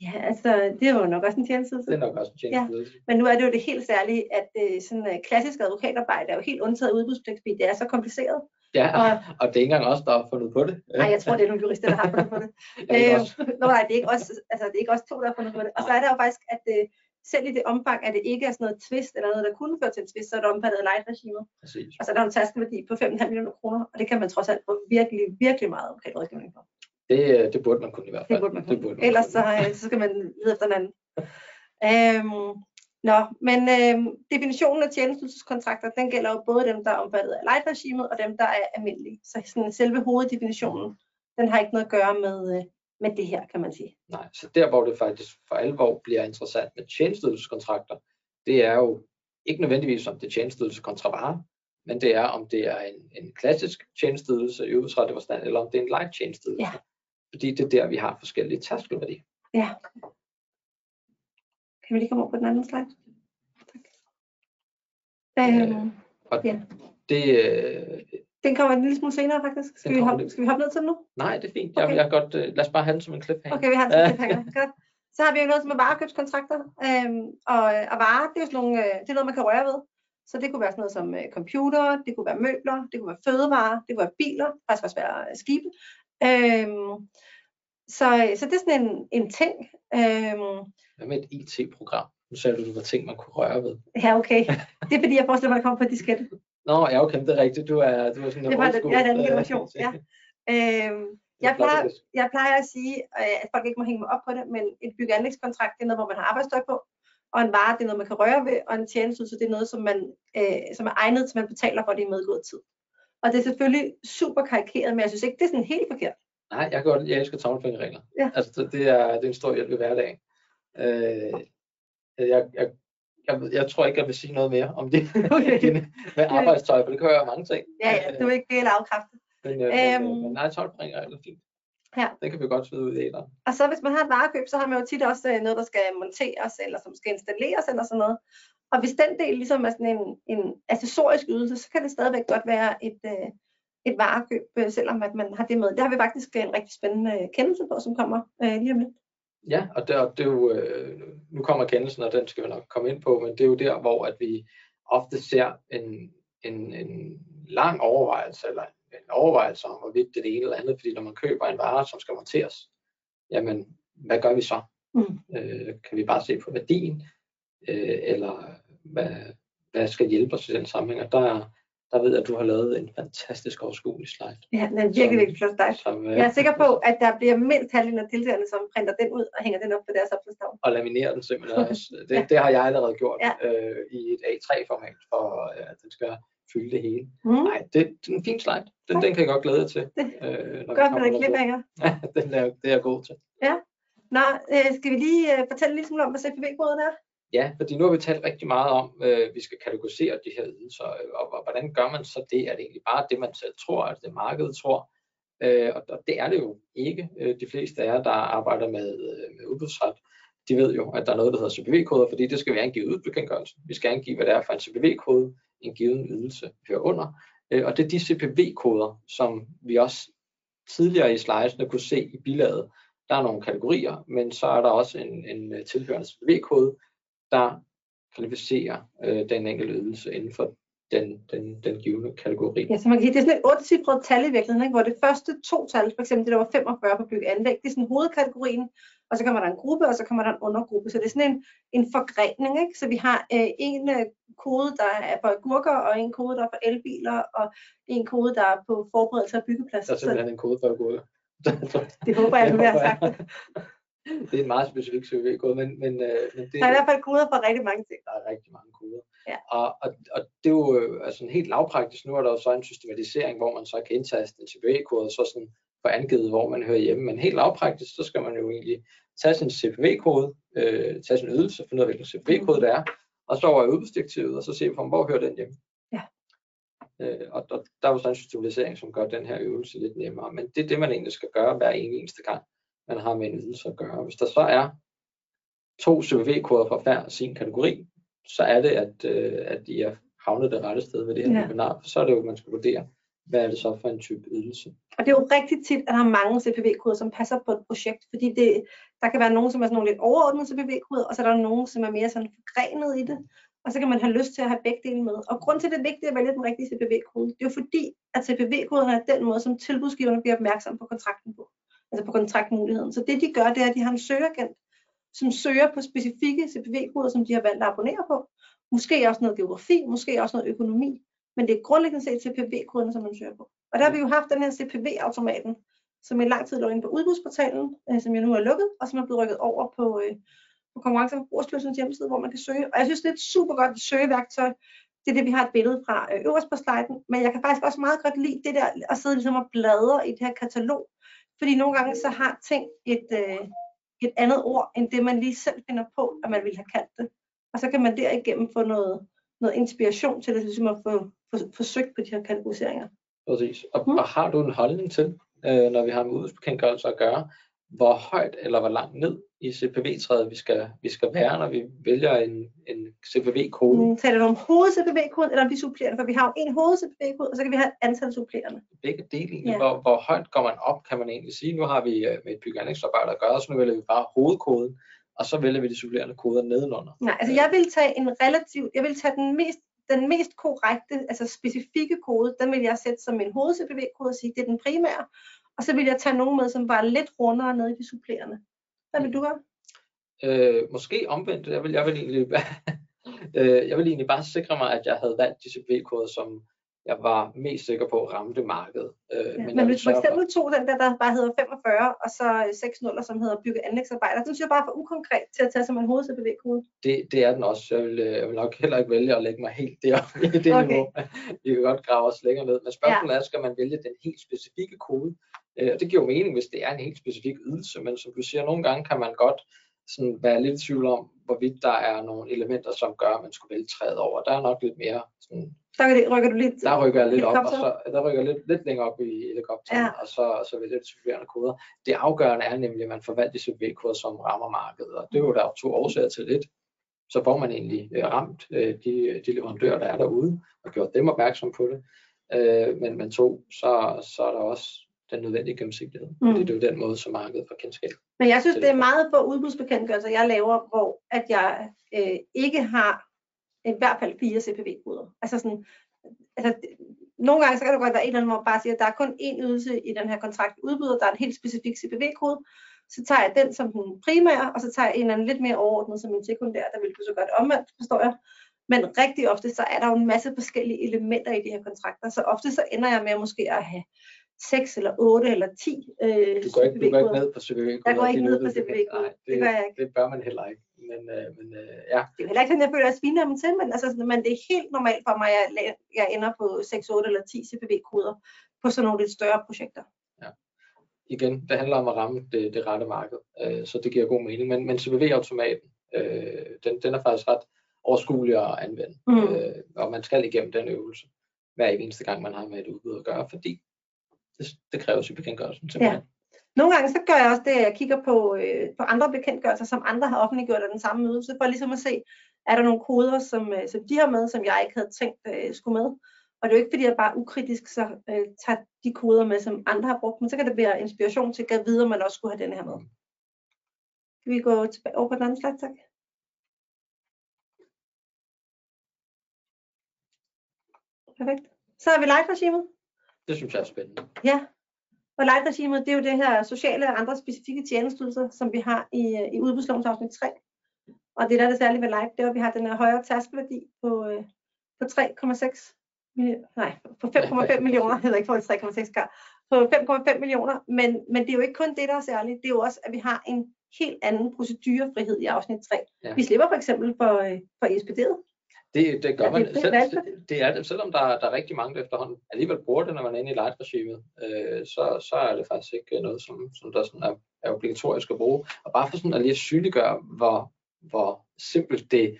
Ja, altså, det er jo nok også en tjeneste. Det er nok også en tjeneste. Ja. Men nu er det jo det helt særlige, at øh, sådan øh, klassisk advokatarbejde er jo helt undtaget udbudspligt, fordi det er så kompliceret. Ja, og, og det er ikke engang os, der har fundet på det. Nej, jeg tror, det er nogle jurister, der har fundet på det. *laughs* øh, Nå, nej, det er, ikke os, altså, det er ikke os to, der har fundet på det. Og så er der jo faktisk, at øh, selv i det omfang, at det ikke er sådan noget twist, eller noget, der kunne føre til en twist, så er det omfattet af light-regimet. Og så er der en taskenværdi på 5,5 millioner kroner, og det kan man trods alt få virkelig, virkelig meget advokatrådgivning for. Det, det burde man kunne i hvert fald. Det burde man kunne. Det burde man Ellers så, øh, så skal man lede efter en anden. øhm, nå, men øhm, definitionen af tjenestekontrakter, den gælder jo både dem, der er omfattet af light-regimet, og dem, der er almindelige. Så sådan, selve hoveddefinitionen, den har ikke noget at gøre med, øh, med det her, kan man sige. Nej, så der hvor det faktisk for alvor bliver interessant med tjenestekontrakter, det er jo ikke nødvendigvis om det er tjenesteydelseskontra vare, men det er om det er en, en klassisk tjenesteydelse i udtrættet forstand, eller om det er en light tjenesteydelse. Ja. Fordi det er der, vi har forskellige tærskelværdier. Ja. Kan vi lige komme over på den anden slide? Tak. Øh, og ja. det, øh, den kommer en lille smule senere faktisk. Skal, vi hoppe, skal vi hoppe ned til den nu? Nej, det er fint. Okay. Jeg, jeg godt, øh, lad os bare have den som en cliffhanger. Okay, vi har den som en *laughs* cliffhanger. Godt. Så har vi jo noget som er varekøbskontrakter. Øhm, og, og varer, det er jo sådan nogle, øh, det er noget, man kan røre ved. Så det kunne være sådan noget som øh, computer, det kunne være møbler, det kunne være fødevarer, det kunne være biler, faktisk også være øh, skibe. Øhm, så, så det er sådan en, en ting. Øhm, Hvad med et IT-program? Nu sagde du, det var ting, man kunne røre ved. Ja, okay. Det er fordi, jeg forestiller mig, at det kommer på diskette. Nå, ja, okay, det er rigtigt. Du er, du er sådan en Det var det, ja, den generation, ja. Øhm, jeg, plejer, jeg plejer at sige, øh, at folk ikke må hænge mig op på det, men et bygge anlægskontrakt, det er noget, hvor man har arbejdstøj på, og en vare, det er noget, man kan røre ved, og en tjeneste, så det er noget, som, man, øh, som er egnet til, man betaler for det i medgået tid. Og det er selvfølgelig super karikeret, men jeg synes ikke, det er sådan helt forkert. Nej, jeg, godt, jeg elsker tommelfingerregler. Ja. Altså, det- det er, det er en stor hjælp i hverdagen. Øh, jeg, jeg, jeg, jeg tror ikke, jeg vil sige noget mere om det *laughs* Okay. *laughs* med arbejdstøj, for det kan være mange ting. Ja, ja, du er ikke helt afkræftet. Men, øh, men, Øhm. øh, men nej, er fint. Ja. Den kan vi godt smide ud i æderen. Og så hvis man har et varekøb, så har man jo tit også øh, noget, der skal monteres, eller som skal installeres, eller sådan noget. Og hvis den del ligesom er sådan en, en accessorisk ydelse, så kan det stadigvæk godt være et, øh, et varekøb, selvom at man har det med. Det har vi faktisk en rigtig spændende kendelse på, som kommer øh, lige om lidt. Ja, og og det er jo, øh, nu kommer kendelsen, og den skal vi nok komme ind på, men det er jo der, hvor at vi ofte ser en, en, en lang overvejelse, eller en overvejelse om, hvorvidt det er det ene eller andet, fordi når man køber en vare, som skal monteres, jamen, hvad gør vi så? Mm. Øh, kan vi bare se på værdien, øh, eller hvad, hvad skal hjælpe os i den sammenhæng? Og der, der ved jeg, at du har lavet en fantastisk overskuelig slide. Ja, den er virkelig, virkelig flot dig. Som, øh, Jeg er sikker på, at der bliver mindst halvdelen af deltagerne, som printer den ud og hænger den op på deres opslagstavle. og laminere den simpelthen *laughs* også. Det, Ja. det har jeg allerede gjort Ja. øh, i et A3-format, for øh, at den skal fylde det hele. Mm. Nej, det, det er en fin slide. Den, den kan jeg godt glæde jer til. Det- Øh, når Godt med den cliffhanger. *laughs* Ja, den er, det er jeg god til. Nå, øh, skal vi lige øh, fortælle lidt om, hvad CPV-koden er? Ja, fordi nu har vi talt rigtig meget om, øh, vi skal kategorisere de her ydelser, øh, og, og hvordan gør man så det? Er det egentlig bare det, man selv tror, er det det markedet tror? Øh, og, og det er det jo ikke. Øh, de fleste af jer, der arbejder med, øh, med udbudsret, de ved jo, at der er noget, der hedder CPV-koder, fordi det skal vi angive i udbudsbekendtgørelsen. Vi skal angive, hvad det er for en CPV-kode, en given ydelse hører under. Øh, og det er de CPV-koder, som vi også tidligere i slidesene kunne se i bilaget. Der er nogle kategorier, men så er der også en, en tilhørende CPV-kode, der kvalificerer øh, den enkelte ydelse inden for den, den, den givende kategori. Ja, så man kan sige, det er sådan et 8 tal i virkeligheden, ikke? hvor det første to tal, for eksempel det der var 45 på bygge anlæg, det er sådan hovedkategorien, og så kommer der en gruppe, og så kommer der en undergruppe. Så det er sådan en, en forgrening. Ikke? Så vi har øh, en øh, kode, der er for agurker, og en kode, der er for elbiler, og en kode, der er på forberedelse af byggeplads. Der er Så simpelthen en kode for agurker. det håber jeg, du vil have sagt. *laughs* det er en meget specifik CPV-kode, men, men, øh, men det, Der er i hvert fald koder for rigtig mange ting. der er rigtig mange koder. Ja. Og, og, og det er jo øh, altså helt lavpraktisk. Nu er der jo så en systematisering, hvor man så kan indtaste en CPV-kode, og så sådan få angivet, hvor man hører hjemme. Men helt lavpraktisk, så skal man jo egentlig tage sin CPV-kode, øh, tage sin ydelse, finde ud af, hvilken CPV-kode det er, og så over i udbudsdirektivet, og så se på, hvor hører den hjemme. Ja. Øh, og, og der er jo så en systematisering, som gør den her øvelse lidt nemmere. Men det er det, man egentlig skal gøre hver eneste gang, man har med en ydelse at gøre. Hvis der så er to CPV-koder fra hver sin kategori, så er det, at, øh, at de er havnet det rette sted ved det her Ja. webinar. Så er det jo, at man skal vurdere, hvad er det så for en type ydelse. Og det er jo rigtig tit, at der er mange CPV-koder, som passer på et projekt, fordi det, der kan være nogen, som er sådan nogle lidt overordnede CPV-koder, og så er der nogen, som er mere sådan forgrenet i det, og så kan man have lyst til at have begge dele med. Og grund til, at det er vigtigt at vælge den rigtige CPV-kode, det er jo fordi, at CPV-koderne er den måde, som tilbudsgiverne bliver opmærksom på kontrakten på, altså på kontraktmuligheden. Så det de gør, det er, at de har en søgeagent, som søger på specifikke CPV-koder, som de har valgt at abonnere på. Måske også noget geografi, måske også noget økonomi, men det er grundlæggende set CPV-koderne, som man søger på. Og der har vi jo haft den her CPV-automaten, som i lang tid lå inde på udbudsportalen, øh, som jeg nu har lukket, og som er blevet rykket over på, øh, på Konkurrence- og Forbrugerstyrelsens hjemmeside, hvor man kan søge. Og jeg synes, det er et super godt søgeværktøj. Det er det, vi har et billede fra øh, øverst på sliden. Men jeg kan faktisk også meget godt lide det der at sidde ligesom og bladre i det her katalog. Fordi nogle gange så har ting et, øh, et andet ord, end det man lige selv finder på, at man ville have kaldt det. Og så kan man derigennem få noget, noget inspiration til det, ligesom at få, få, få søgt på de her kategoriseringer. Præcis. Og, Mm. og har du en holdning til, øh, når vi har med udbudsbekendtgørelser at gøre, hvor højt eller hvor langt ned i CPV-træet vi skal, vi skal være, når vi vælger en, en CPV-kode? Mm, taler du om hoved-CPV-koden, eller om de supplerende? For vi har jo en hoved-CPV-kode, og så kan vi have et antal supplerende. Begge dele egentlig. Ja. Hvor, hvor højt går man op, kan man egentlig sige. Nu har vi øh, med et bygge- og anlægsarbejde at gøre, så nu vælger vi bare hovedkoden, og så vælger vi de supplerende koder nedenunder. Nej, altså jeg vil tage en relativ, jeg vil tage den mest, den mest korrekte, altså specifikke kode, den vil jeg sætte som en hoved-CPV-kode og sige, det er den primære. Og så vil jeg tage nogen med, som var lidt rundere nede i de supplerende. Hvad vil du gøre? Øh, måske omvendt. Jeg vil, jeg vil egentlig *laughs* øh, jeg vil egentlig bare sikre mig, at jeg havde valgt de CPV-koder, som, jeg var mest sikker på at ramme det marked. Øh, ja, men, men hvis du for eksempel tog den der, der bare hedder 45, og så 6 nuller, som hedder bygge anlægsarbejder, den synes jeg bare for ukonkret til at tage som en hoved CPV-kode. Det, det er den også. Jeg vil, øh, jeg vil nok heller ikke vælge at lægge mig helt der i det okay. niveau. Vi kan godt grave os længere ned. Men spørgsmålet ja. er, skal man vælge den helt specifikke kode? Øh, og det giver jo mening, hvis det er en helt specifik ydelse, men som du siger, nogle gange kan man godt sådan være lidt i tvivl om, hvorvidt der er nogle elementer, som gør, at man skulle vælge træet over. Der er nok lidt mere sådan, der rykker du lidt Der rykker jeg lidt op, og så der rykker lidt, lidt længere op i helikopteren, ja. og så, og så vælger jeg supplerende koder. Det afgørende er nemlig, at man forvalter de CPV-koder, som rammer markedet, og det er jo der er to årsager til lidt. Så får man egentlig øh, ramt øh, de, de leverandører, der er derude, og gjort dem opmærksom på det. Øh, men, men to, så, så er der også den nødvendige gennemsigtighed. Mm. Fordi det er jo den måde, som markedet får kendskab. Men jeg synes, det er meget på udbudsbekendtgørelser, jeg laver, hvor at jeg øh, ikke har i hvert fald fire CPV-koder. Altså sådan, altså, nogle gange så kan det godt være en eller anden, hvor bare siger, at der er kun én ydelse i den her kontrakt udbyder, der er en helt specifik CPV-kode, så tager jeg den som den primære, og så tager jeg en eller anden lidt mere overordnet som en sekundær, der vil du så godt omvendt, forstår jeg. Men rigtig ofte, så er der jo en masse forskellige elementer i de her kontrakter, så ofte så ender jeg med måske at have 6 eller 8 eller 10 øh, du, går ikke, du går ikke ned på CPV. Jeg går ikke ned på. Nej, det, det, gør jeg ikke. Det bør man heller ikke. Men, øh, men øh, ja. Det er heller ikke sådan, jeg føler, sviner dem til, men, altså, men det er helt normalt for mig, at jeg, jeg ender på 6, 8 eller 10 CPV-koder på sådan nogle lidt større projekter. Ja. Igen, det handler om at ramme det, det rette marked, øh, så det giver god mening. Men, men CPV-automaten, øh, den, den er faktisk ret overskuelig at anvende, mm. øh, og man skal igennem den øvelse hver eneste gang, man har med et udbud at gøre, fordi det, det kræves i bekendtgørelsen simpelthen. Ja. Nogle gange så gør jeg også det, at jeg kigger på, øh, på andre bekendtgørelser, som andre har offentliggjort af den samme ydelse, for ligesom at se, er der nogle koder, som, øh, som de har med, som jeg ikke havde tænkt øh, skulle med. Og det er jo ikke, fordi jeg bare ukritisk så øh, tager de koder med, som andre har brugt, men så kan det være inspiration til at vide, om man også skulle have den her med. Kan vi gå tilbage over på den anden slide, tak? Perfekt. Så er vi live-regimet. Det synes jeg er spændende. Ja, og light-regimet, det er jo det her sociale og andre specifikke tjenestydelser, som vi har i, i udbudslovens afsnit 3. Og det der er det særlige ved light, det er, at vi har den her højere tærskelværdi på, øh, på 3,6 nej, på 5,5 millioner, hedder ikke for 3,6 gar, på 5,5 millioner, men, men det er jo ikke kun det, der er særligt, det er jo også, at vi har en helt anden procedurefrihed i afsnit 3. Ja. Vi slipper for eksempel for, øh, for ekspederet. Det, det gør man. Det, selv, det er det, selvom der, der er rigtig mange, der efterhånden alligevel bruger det, når man er inde i light-regimet, øh, så, så er det faktisk ikke noget, som, som der sådan er, er obligatorisk at bruge. Og bare for sådan at lige synliggøre, hvor, hvor simpelt det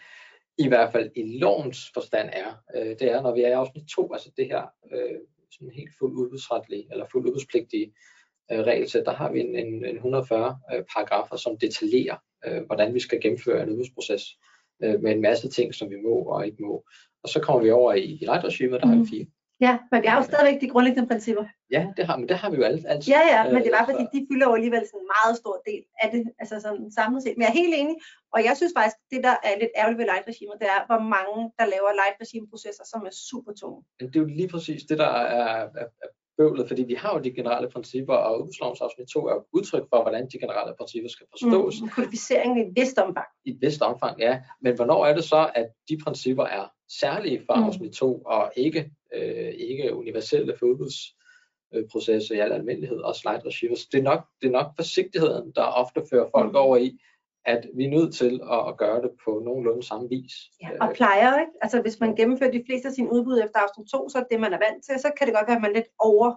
i hvert fald i lovens forstand er, øh, det er, når vi er i afsnit 2, altså det her øh, sådan helt fuld udbudsretlige, eller fuld udbudspligtige øh, regelsæt, der har vi en, en, en 140 øh, paragrafer, som detaljerer, øh, hvordan vi skal gennemføre en udbudsproces øh, med en masse ting, som vi må og ikke må. Og så kommer vi over i, i regimet, der mm. har vi mhm. fire. Ja, men vi har jo stadigvæk de grundlæggende principper. Ja, det har, men det har vi jo altid. altid. Ja, ja, men det var fordi, de fylder jo alligevel sådan en meget stor del af det, altså sådan samlet set. Men jeg er helt enig, og jeg synes faktisk, det der er lidt ærgerligt ved light regimet, det er, hvor mange, der laver light regime processer, som er super tunge. Det er jo lige præcis det, der er, er, er bøvlet, fordi vi har jo de generelle principper, og udbudslovens afsnit 2 er jo udtryk for, hvordan de generelle principper skal forstås. Mm, kodificering i et vist omfang. I et vist omfang, ja. Men hvornår er det så, at de principper er særlige for mm. afsnit 2, og ikke, øh, ikke universelle for udbudsprocesser i al almindelighed, og slide regimes. Det er, nok, det er nok forsigtigheden, der ofte fører folk mm. over i, at vi er nødt til at, gøre det på nogenlunde samme vis. Ja, og plejer, ikke? Altså hvis man gennemfører de fleste af sine udbud efter afsnit 2, så er det, man er vant til, så kan det godt være, at man lidt over,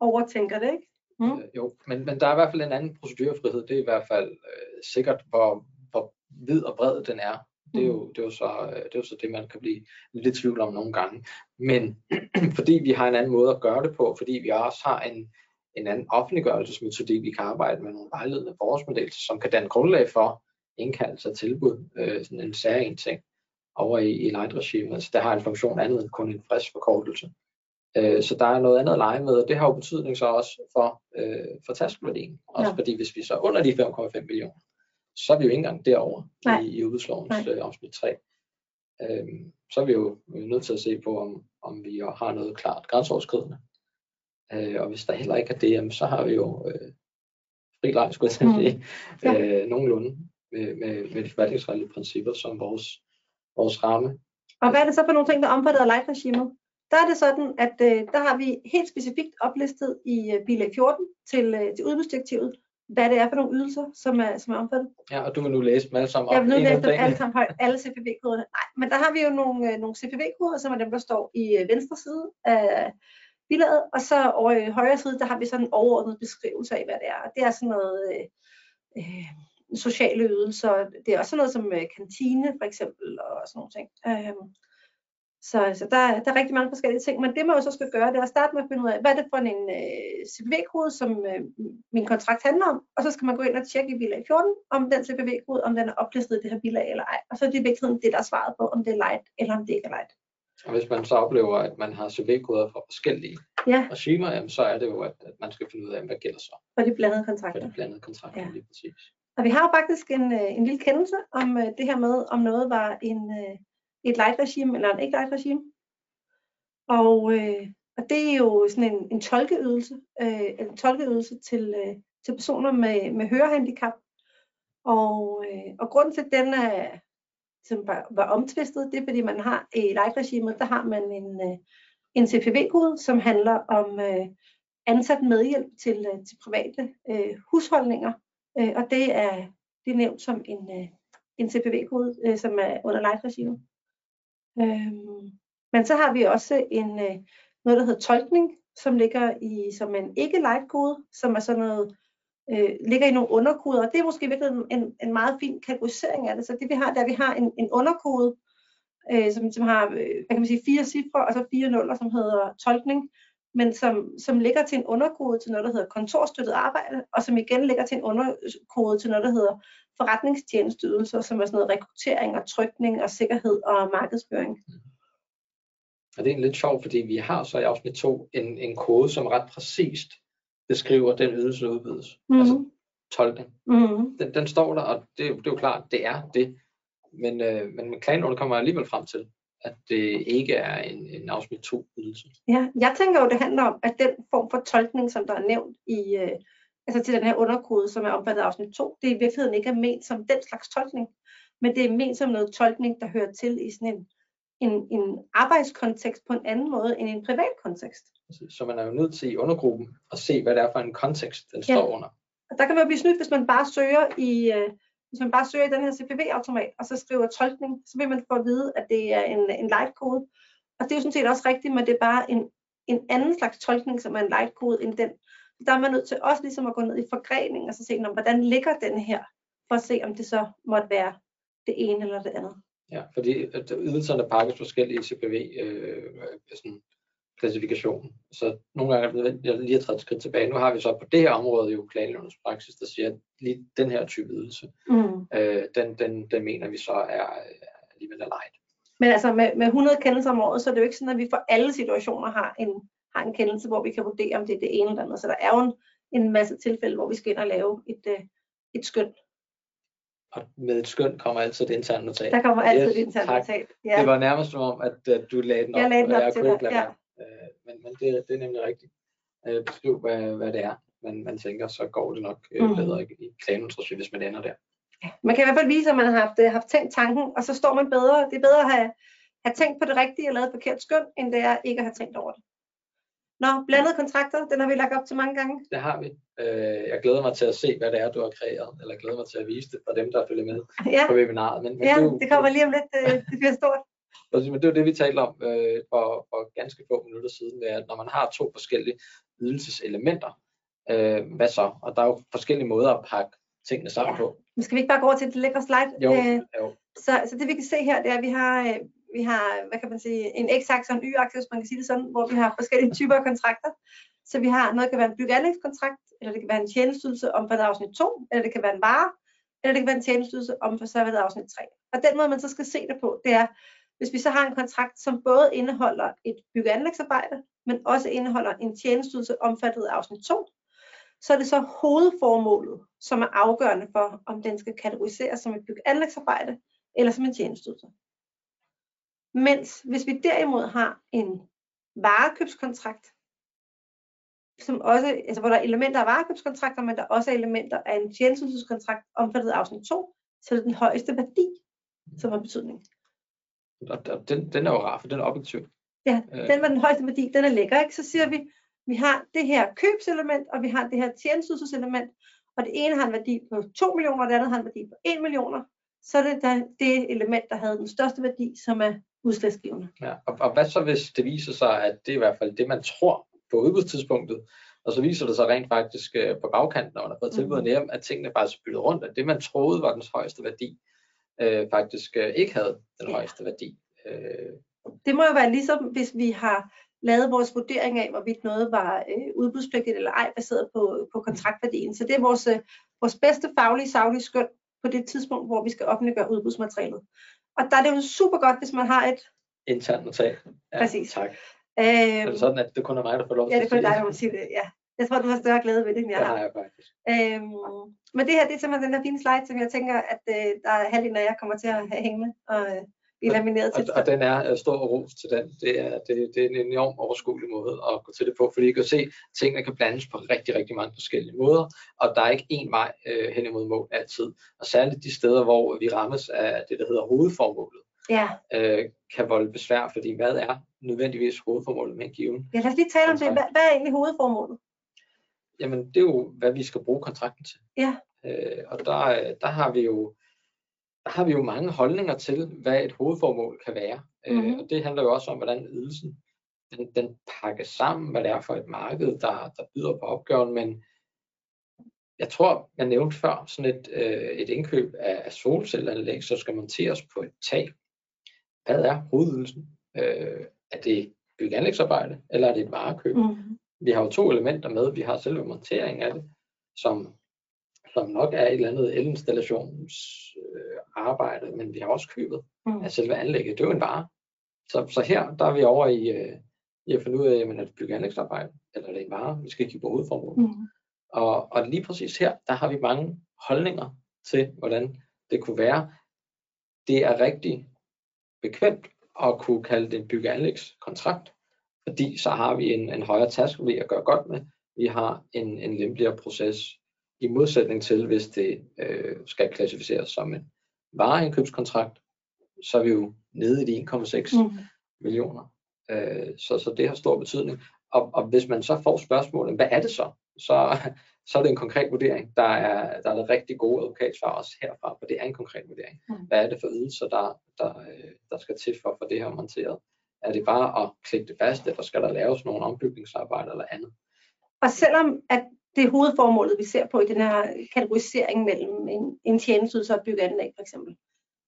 overtænker det, ikke? Mm. Øh, jo, men, men der er i hvert fald en anden procedurfrihed. Det er i hvert fald øh, sikkert, hvor, hvor vid og bred den er. Det er, jo, det, er jo så, øh, det er jo så det, man kan blive lidt i tvivl om nogle gange. Men *clears throat* fordi vi har en anden måde at gøre det på, fordi vi også har en, en anden offentliggørelsesmetodik, vi kan arbejde med nogle vejledende forårsmeddelelser, som kan danne grundlag for indkaldelse af tilbud, øh, sådan en særlig ting over i, i light-regimet. Altså, der har en funktion andet end kun en frisk forkortelse. Øh, så der er noget andet at lege med, og det har jo betydning så også for, øh, for taskeværdien. Også ja. fordi hvis vi så er under de 5,5 millioner, så er vi jo ikke engang derovre Nej. i, i udbudslovens øh, afsnit 3. Øh, så er vi jo nødt til at se på, om, om vi har noget klart grænseoverskridende. Øh, og hvis der heller ikke er det, så har vi jo øh, fri leg, skulle jeg sige, mm. ja. øh, nogenlunde med, med, med de forvaltningsretlige principper som vores, vores ramme. Og hvad er det så for nogle ting, der omfatter light-regimet? der er det sådan, at øh, der har vi helt specifikt oplistet i øh, bilag 14 til, øh, til udbudsdirektivet, hvad det er for nogle ydelser, som er, som er omfattet. Ja, og du vil nu læse dem alle sammen op. Jeg vil nu læse af dem alle sammen højt, alle CPV-koderne. Nej, men der har vi jo nogle, øh, nogle CPV-koder, som er dem, der står i øh, venstre side af bilaget, og så over i højre side, der har vi sådan en overordnet beskrivelse af, hvad det er. Og det er sådan noget øh, øh, sociale ydelser. Det er også sådan noget som øh, kantine, for eksempel, og sådan nogle ting. Øh, så, så der, der er rigtig mange forskellige ting, men det man jo så skal gøre, det er at starte med at finde ud af, hvad er det for en øh, CPV-kode, som øh, min kontrakt handler om, og så skal man gå ind og tjekke i bilag 14, om den CPV-kode, om den er oplistet i det her bilag eller ej. Og så er det i virkeligheden det, der er svaret på, om det er light eller om det ikke er light. Og hvis man så oplever, at man har CV-koder fra forskellige Ja, regimer, jamen, så er det jo, at, at man skal finde ud af, hvad gælder så for de blandede for kontrakter. de blandede kontrakter Ja. lige præcis. Og vi har jo faktisk en, øh, en lille kendelse om øh, det her med, om noget var en, øh, et light regime eller en ikke light regime. Og, øh, og det er jo sådan en, en tolkeydelse, øh, en tolkeydelse til, øh, til personer med, med hørehandicap. Og, øh, og grunden til, at den er, som var, var omtvistet, det er, fordi man har i light-regimet, der har man en, øh, en CPV-kode, som handler om øh, ansat medhjælp til, øh, til private øh, husholdninger. Øh, og det er, det er nævnt som en, øh, en CPV-kode, øh, som er under light-regimet. Øhm, men så har vi også en, øh, noget, der hedder tolkning, som ligger i som en ikke light kode, som er sådan noget, øh, ligger i nogle underkoder, og det er måske virkelig en, en, meget fin kategorisering af det. Så det vi har, der vi har en, en underkode, øh, som, som har øh, hvad kan man sige, fire cifre og så fire nuller, som hedder tolkning, men som, som ligger til en underkode til noget, der hedder kontorstøttet arbejde, og som igen ligger til en underkode til noget, der hedder forretningstjenesteydelser, som er sådan noget rekruttering og trykning og sikkerhed og markedsføring. Og det er lidt sjovt, fordi vi har så i afsnit 2 en, en kode, som ret præcist beskriver den ydelse, der udbydes. Mhm. Altså tolkning. Mm-hmm. Den, den står der, og det, er det er jo klart, det er det. Men, øh, men med klagenålet kommer alligevel frem til, at det ikke er en, en afsnit 2 ydelse. Ja, jeg tænker jo, det handler om, at den form for tolkning, som der er nævnt i, øh, altså til den her underkode, som er omfattet af afsnit 2, det i virkeligheden ikke er ment som den slags tolkning, men det er ment som noget tolkning, der hører til i sådan en, en, en arbejdskontekst på en anden måde end en privat kontekst. Så man er jo nødt til i undergruppen at se, hvad det er for en kontekst, den Ja. står under. Og der kan man blive snydt, hvis man bare søger i, øh, hvis man bare søger i den her CPV-automat, og så skriver tolkning, så vil man få at vide, at det er en, en light-kode. Og det er jo sådan set også rigtigt, men det er bare en, en anden slags tolkning, som er en light-kode end den. Der er man nødt til også ligesom at gå ned i forgrening og så se, "Nå, hvordan ligger den her, for at se, om det så måtte være det ene eller det andet. Ja, fordi at ydelserne pakkes forskellige i CPV øh, sådan klassifikation. Så nogle gange er det nødvendigt lige at træde et skridt tilbage. Nu har vi så på det her område jo klagenævnets praksis, der siger, at lige den her type ydelse, Mm. øh, den, den, den mener vi så er alligevel er light. Men altså med, med 100 kendelser om året, så er det jo ikke sådan, at vi for alle situationer har en, har en kendelse, hvor vi kan vurdere, om det er det ene eller andet. Så der er jo en, en masse tilfælde, hvor vi skal ind og lave et, øh, et skøn. Og med et skøn kommer altid et internt notat. Der kommer altid Yes, et internt tak. notat. Ja. Det var nærmest som om, at, at du lagde den op, Jeg lagde den og op jeg til kunne dig, ikke lade ja. Øh, men men det, det er nemlig rigtigt. Øh, beskriv, hvad, hvad det er, man, man tænker, så går det nok øh, Mm. bedre i, regi, hvis man ender der. Man kan i hvert fald vise, at man har haft, øh, haft tænkt tanken, og så står man bedre. Det er bedre at have, have tænkt på det rigtige og lavet et forkert skøn, end det er ikke at have tænkt over det. Nå, blandede kontrakter, den har vi lagt op til mange gange. Det har vi. Øh, jeg glæder mig til at se, hvad det er, du har kreeret, eller glæder mig til at vise det for dem, der følger med Ja, på webinaret. Men, men ja det, jo- det kommer lige om lidt. øh, Det bliver stort. *laughs* Men det er jo det, vi talte om øh, for, for ganske få minutter siden, med at når man har to forskellige ydelseselementer, øh, hvad så? Og der er jo forskellige måder at pakke tingene sammen på. Men skal vi ikke bare gå over til det lækre slide? Jo, Øh, jo. Så, så det vi kan se her, det er, at vi har, øh, vi har hvad kan man sige, en x-akse og en y-akse, hvis man kan sige det sådan, hvor vi har forskellige *laughs* typer af kontrakter. Så vi har noget, der kan være en byggeanlægskontrakt, eller det kan være en tjenestydelse omfattet af afsnit 2, eller det kan være en vare, eller det kan være en tjenestydelse omfattet af afsnit 3. Og den måde, man så skal se det på, det er, hvis vi så har en kontrakt, som både indeholder et byggeanlægsarbejde, men også indeholder en tjenestydelse omfattet af afsnit 2, så er det så hovedformålet, som er afgørende for, om den skal kategoriseres som et byggeanlægsarbejde eller som en tjenestydelse. Mens hvis vi derimod har en varekøbskontrakt, som også, altså hvor der er elementer af varekøbskontrakter, men der også er elementer af en tjenestydelseskontrakt omfattet af afsnit 2, så er det den højeste værdi, som har betydning. Og, og den, den er jo rar, for den er objektiv. Ja, øh. den med den højeste værdi, den er lækker, ikke? Så siger vi, vi har det her købselement, og vi har det her tjenesteydelseselement, og det ene har en værdi på 2 millioner, og det andet har en værdi på 1 millioner, så er det der, det element, der havde den største værdi, som er udslagsgivende. Ja, og, og hvad så hvis det viser sig, at det er i hvert fald det, man tror på udbudstidspunktet, og så viser det sig rent faktisk øh, på bagkanten, når man har fået mm. hjem, at tingene faktisk byttet rundt, at det man troede var den højeste værdi, øh, faktisk øh, ikke havde den ja. højeste værdi. Øh. Det må jo være ligesom, hvis vi har lavet vores vurdering af, hvorvidt noget var øh, udbudspligtigt eller ej, baseret på, på kontraktværdien. Så det er vores, øh, vores bedste faglige, saglige skøn på det tidspunkt, hvor vi skal offentliggøre udbudsmaterialet. Og der er det jo super godt, hvis man har et internt notat. Ja, Præcis. Tak. Øhm, er det sådan, at det kun er mig, der får lov til ja, det er kun dig, der må sige det. Ja. Jeg tror, du har større glæde ved det, end jeg har. Ja, jeg faktisk. Øhm, men det her, det er simpelthen den her fine slide, som jeg tænker, at øh, der er halvdelen af jer kommer til at have hængende og øh, blive lamineret til. Og, og, den er uh, stor ros til den. Det er, det, det er en enorm overskuelig måde at gå til det på, fordi I kan se, at tingene kan blandes på rigtig, rigtig mange forskellige måder, og der er ikke én vej øh, hen imod mål altid. Og særligt de steder, hvor vi rammes af det, der hedder hovedformålet ja. øh, kan volde besvær, fordi hvad er nødvendigvis hovedformålet med en given? Ja, lad os lige tale om det. Hvad, hvad er egentlig hovedformålet? Jamen, det er jo, hvad vi skal bruge kontrakten til. Ja. Øh, og der, der har vi jo har vi jo mange holdninger til, hvad et hovedformål kan være. Mm-hmm. Øh, og det handler jo også om, hvordan ydelsen den, den pakkes sammen, hvad det er for et marked, der, der byder på opgaven. Men jeg tror, jeg nævnte før, sådan et, øh, et indkøb af solcelleanlæg, så skal monteres på et tag hvad er hovedydelsen? Øh, er det byggeanlægsarbejde, eller er det et varekøb? Mm. Vi har jo to elementer med. Vi har selve monteringen af det, som, som nok er et eller andet elinstallationsarbejde, øh, men vi har også købet mm. af selve anlægget. Det er jo en vare. Så, så her der er vi over i, øh, i at finde ud af, jamen, er det byggeanlægsarbejde, eller er det en vare? Vi skal kigge på hovedformålet. Mm. Og, og lige præcis her, der har vi mange holdninger til, hvordan det kunne være. Det er rigtig bekvemt at kunne kalde det en byggeanlægskontrakt, fordi så har vi en, en højere task at gøre godt med. Vi har en, en lempeligere proces i modsætning til, hvis det øh, skal klassificeres som en vareindkøbskontrakt, så er vi jo nede i de 1,6 mm. millioner. Øh, så, så det har stor betydning. Og, og hvis man så får spørgsmålet, hvad er det så? Så, så er det en konkret vurdering. Der er, der er rigtig gode advokatsvar også herfra, for det er en konkret vurdering. Mm. Hvad er det for ydelser, der, der, øh, der skal til for at få det her monteret? Er det bare at klikke det fast, eller skal der laves nogle ombygningsarbejder eller andet? Og selvom at det er hovedformålet, vi ser på i den her kategorisering mellem en, en tjenestydelse og byggeanlæg for eksempel,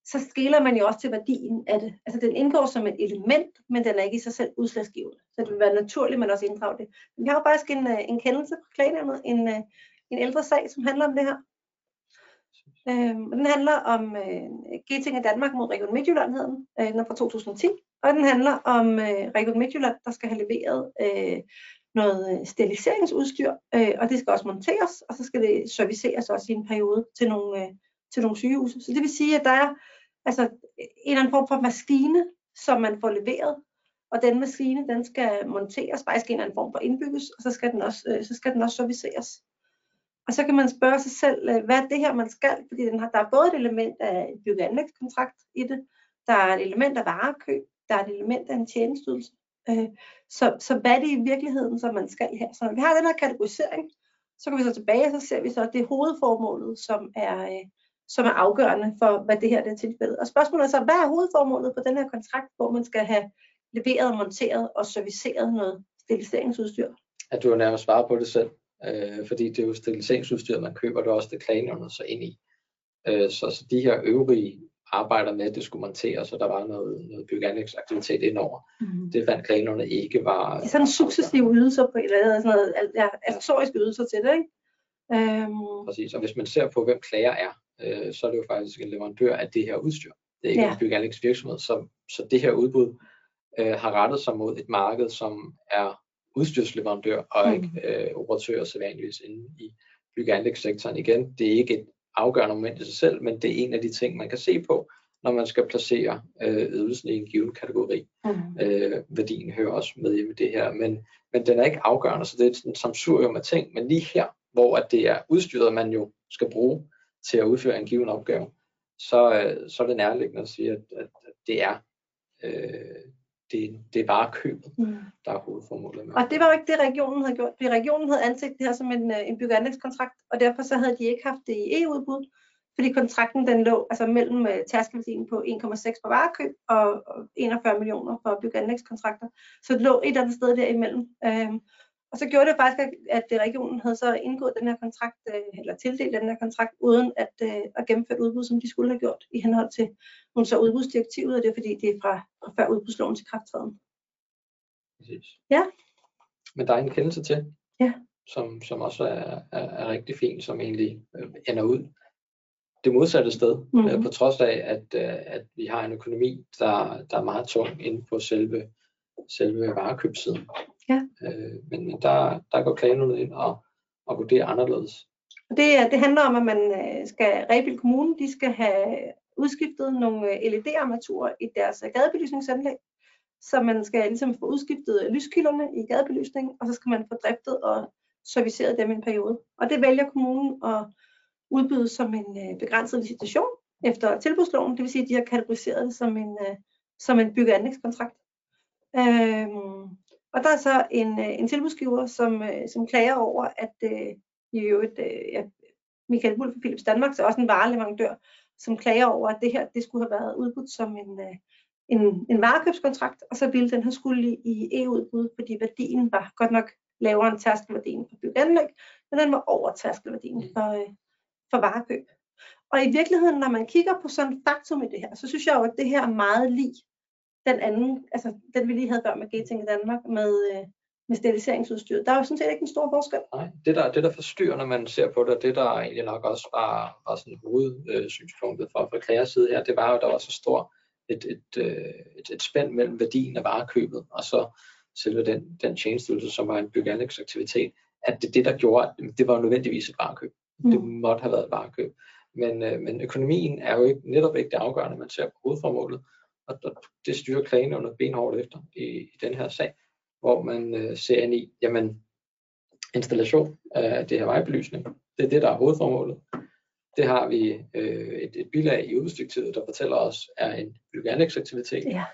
så skiller man jo også til værdien af det. Altså den indgår som et element, men den er ikke i sig selv udslagsgivende. Så det vil være naturligt, at man også inddrager det. Men vi har jo faktisk en, øh, en kendelse fra klagenævnet, en, øh, en ældre sag, som handler om det her. Øhm, den handler om øh, Geting i Danmark mod Region Midtjylland, hedder den. Øh, den er fra 2010. Og den handler om øh, Region Midtjylland, der skal have leveret øh, noget øh, steriliseringsudstyr, øh, og det skal også monteres, og så skal det serviceres også i en periode til nogle, øh, til nogle sygehuse. Så det vil sige, at der er altså en eller anden form for maskine, som man får leveret, og den maskine, den skal monteres, faktisk en eller anden form for indbygges, og så skal den også, øh, så skal den også serviceres. Og så kan man spørge sig selv, øh, hvad er det her, man skal? Fordi den har, der er både et element af en byggeanlægskontrakt i det, der er et element af varekøb, der er et element af en tjenestydelse. Øh, så, så hvad er det i virkeligheden, som man skal her? Så når vi har den her kategorisering, så går vi så tilbage, og så ser vi så, at det er hovedformålet, som er, øh, som er afgørende for, hvad det her det er tilfældet. Og spørgsmålet er så, hvad er hovedformålet på den her kontrakt, hvor man skal have leveret, monteret og serviceret noget steriliseringsudstyr? At du har nærmest svaret på det selv, øh, fordi det er jo steriliseringsudstyr, man køber, det er også det klagenævnet så ind i. Øh, så, så de her øvrige arbejder med, at det skulle monteres, og der var noget, noget byggeanlægsaktivitet indover. Mm. Det fandt klagenævnet ikke var... Det er sådan successive ydelser på, eller sådan noget, ja, accessoriske ydelser til det, ikke? Øhm. Præcis, og hvis man ser på, hvem klager er, øh, så er det jo faktisk en leverandør af det her udstyr. Det er ikke ja. en byggeanlægsvirksomhed, så, så det her udbud øh, har rettet sig mod et marked, som er udstyrsleverandør og mm. ikke øh, operatør sædvanligvis inde i byggeanlægssektoren. Igen, det er ikke et afgørende moment i sig selv, men det er en af de ting, man kan se på, når man skal placere øh, ydelsen i en given kategori. Mm. Øh, værdien hører også med i det her, men, men den er ikke afgørende, så det er et samsurium af ting, men lige her, hvor at det er udstyret, man jo skal bruge, til at udføre en given opgave, så, øh, så er det nærliggende at sige, at, at, det er øh, det, det er bare købet, Mm. der er hovedformålet med. Og det var jo ikke det, regionen havde gjort, fordi regionen havde anset det her som en, øh, en byggeanlægskontrakt, og derfor så havde de ikke haft det i EU-udbud, fordi kontrakten den lå altså mellem øh, tærskelværdien på 1,6 for varekøb og, og 41 millioner for byggeanlægskontrakter. Så det lå et eller andet sted derimellem. Øhm, og så gjorde det faktisk, at, at regionen havde så indgået den her kontrakt, øh, eller tildelt den her kontrakt, uden at, øh, at gennemføre udbud, som de skulle have gjort i henhold til nogle så udbudsdirektivet, og det er fordi, det er fra, fra før udbudsloven til krafttræden. Præcis. Ja. Men der er en kendelse til, Ja. som, som også er, er, er rigtig fin, som egentlig øh, ender ud det modsatte sted, Mhm. mm. øh, på trods af, at, øh, at vi har en økonomi, der, der er meget tung inde på selve, selve varekøbssiden. Ja. Øh, men men der, der går klagenævnet ind og, og vurderer anderledes. Og det, det handler om, at man øh, skal, Rebild Kommune, de skal have udskiftet nogle øh, LED-armaturer i deres øh, gadebelysningsanlæg. Så man skal ligesom få udskiftet lyskilderne i gadebelysningen, og så skal man få driftet og serviceret dem i en periode. Og det vælger kommunen at udbyde som en begrænset licitation efter tilbudsloven, det vil sige, at de har kategoriseret det som en, som en bygge- og anlægskontrakt. Øhm, og der er så en, øh, en tilbudsgiver, som, øh, som klager over, at øh, i øvrigt, øh, ja, Michael Wulff fra Philips Danmark, så også en vareleverandør, som klager over, at det her det skulle have været udbudt som en, øh, en, en varekøbskontrakt, og så ville den have skulle i, i EU-udbud, fordi værdien var godt nok lavere end tærskelværdien for byggeanlæg, men den var over tærskelværdien for, øh, for varekøb. Og i virkeligheden, når man kigger på sådan et faktum i det her, så synes jeg jo, at det her er meget lig den anden, altså den vi lige havde før med Gating i Danmark, med, øh, med steriliseringsudstyret. Der er jo sådan set ikke en stor forskel. Nej, det der, det der forstyrrer, når man ser på det, og det der egentlig nok også var, var sådan hovedsynspunktet fra, fra klagers side her, det var jo, at der var så stor et, et, øh, et, et spænd mellem værdien af varekøbet, og så selve den, den tjenestydelse, som var en byggeanlægsaktivitet, at det, det der gjorde, at det var nødvendigvis et varekøb. Mm. Det måtte have været et varekøb. Men, øh, men økonomien er jo ikke, netop ikke det afgørende, man ser på hovedformålet, og og det styrer klagenævnet benhårdt efter i, i den her sag, hvor man øh, ser ind i, jamen, installation af det her vejbelysning, det er det, der er hovedformålet. Det har vi øh, et, et bilag i udbudsdirektivet, der fortæller os, er en byggeanlægsaktivitet, Ja.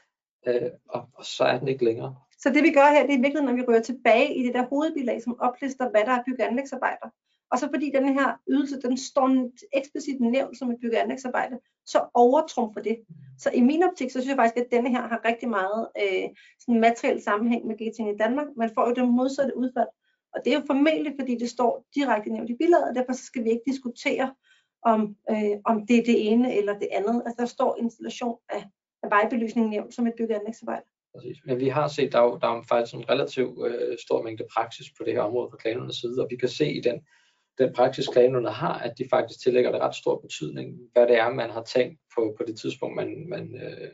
øh, og, og så er den ikke længere. Så det vi gør her, det er virkelig, når vi rører tilbage i det der hovedbilag, som oplister, hvad der er bygge- og så fordi den her ydelse, den står eksplicit nævnt som et bygge- og anlægsarbejde, så overtrumfer det. Så i min optik, så synes jeg faktisk, at denne her har rigtig meget øh, sådan materiel sammenhæng med Gating i Danmark. Man får jo det modsatte udfald. Og det er jo formentlig, fordi det står direkte nævnt i bilaget, og derfor skal vi ikke diskutere, om, øh, om det er det ene eller det andet. Altså der står installation af, af vejbelysning nævnt som et bygge- og anlægsarbejde. Præcis. Men vi har set, der er jo, der er faktisk en relativt øh, stor mængde praksis på det her område fra klanernes side, og vi kan se i den, den praksis, klagenævnet har, at de faktisk tillægger det ret stor betydning, hvad det er, man har tænkt på, på det tidspunkt, man, man øh,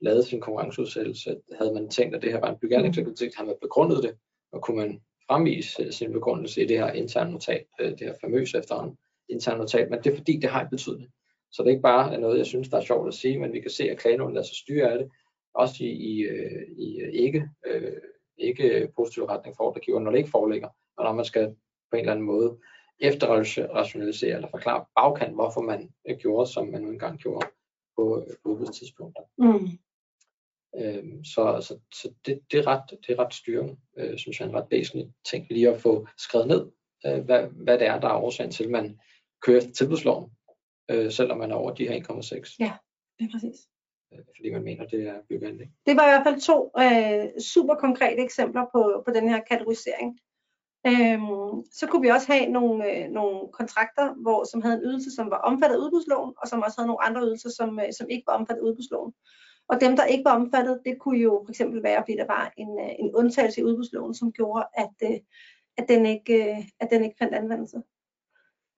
lavede sin konkurrenceudsættelse. Havde man tænkt, at det her var en byggeanlægsaktivitet, havde man begrundet det, og kunne man fremvise øh, sin begrundelse i det her interne notat, øh, det her famøse efterhånden interne notat, men det er fordi, det har en betydning. Så det er ikke bare noget, jeg synes, der er sjovt at sige, men vi kan se, at klagenævnet lader sig styre af det, også i, i, øh, i øh, ikke, øh, ikke positiv retning for ordregiver, når det ikke foreligger, og når man skal på en eller anden måde efterrationalisere eller forklare bagkant, hvorfor man øh, gjorde, som man nu engang gjorde på øh, udbudstidspunkter. Mm. Øhm, så så, så det, det, er ret, det er ret styrende, øh, synes jeg er en ret væsentlig ting lige at få skrevet ned, øh, hvad, hvad det er, der er årsagen til, at man kører efter tilbudsloven, øh, selvom man er over de her 1,6, Ja. Det er præcis. øh, fordi man mener, det er byggeanlæg. Det var i hvert fald to øh, super konkrete eksempler på, på den her kategorisering. Øhm, så kunne vi også have nogle, øh, nogle kontrakter, hvor, som havde en ydelse, som var omfattet af udbudsloven, og som også havde nogle andre ydelser, som, øh, som ikke var omfattet af udbudsloven. Og dem, der ikke var omfattet, det kunne jo for eksempel være, fordi der var en, øh, en undtagelse i udbudsloven, som gjorde, at, øh, at, den, ikke, øh, at den ikke fandt anvendelse.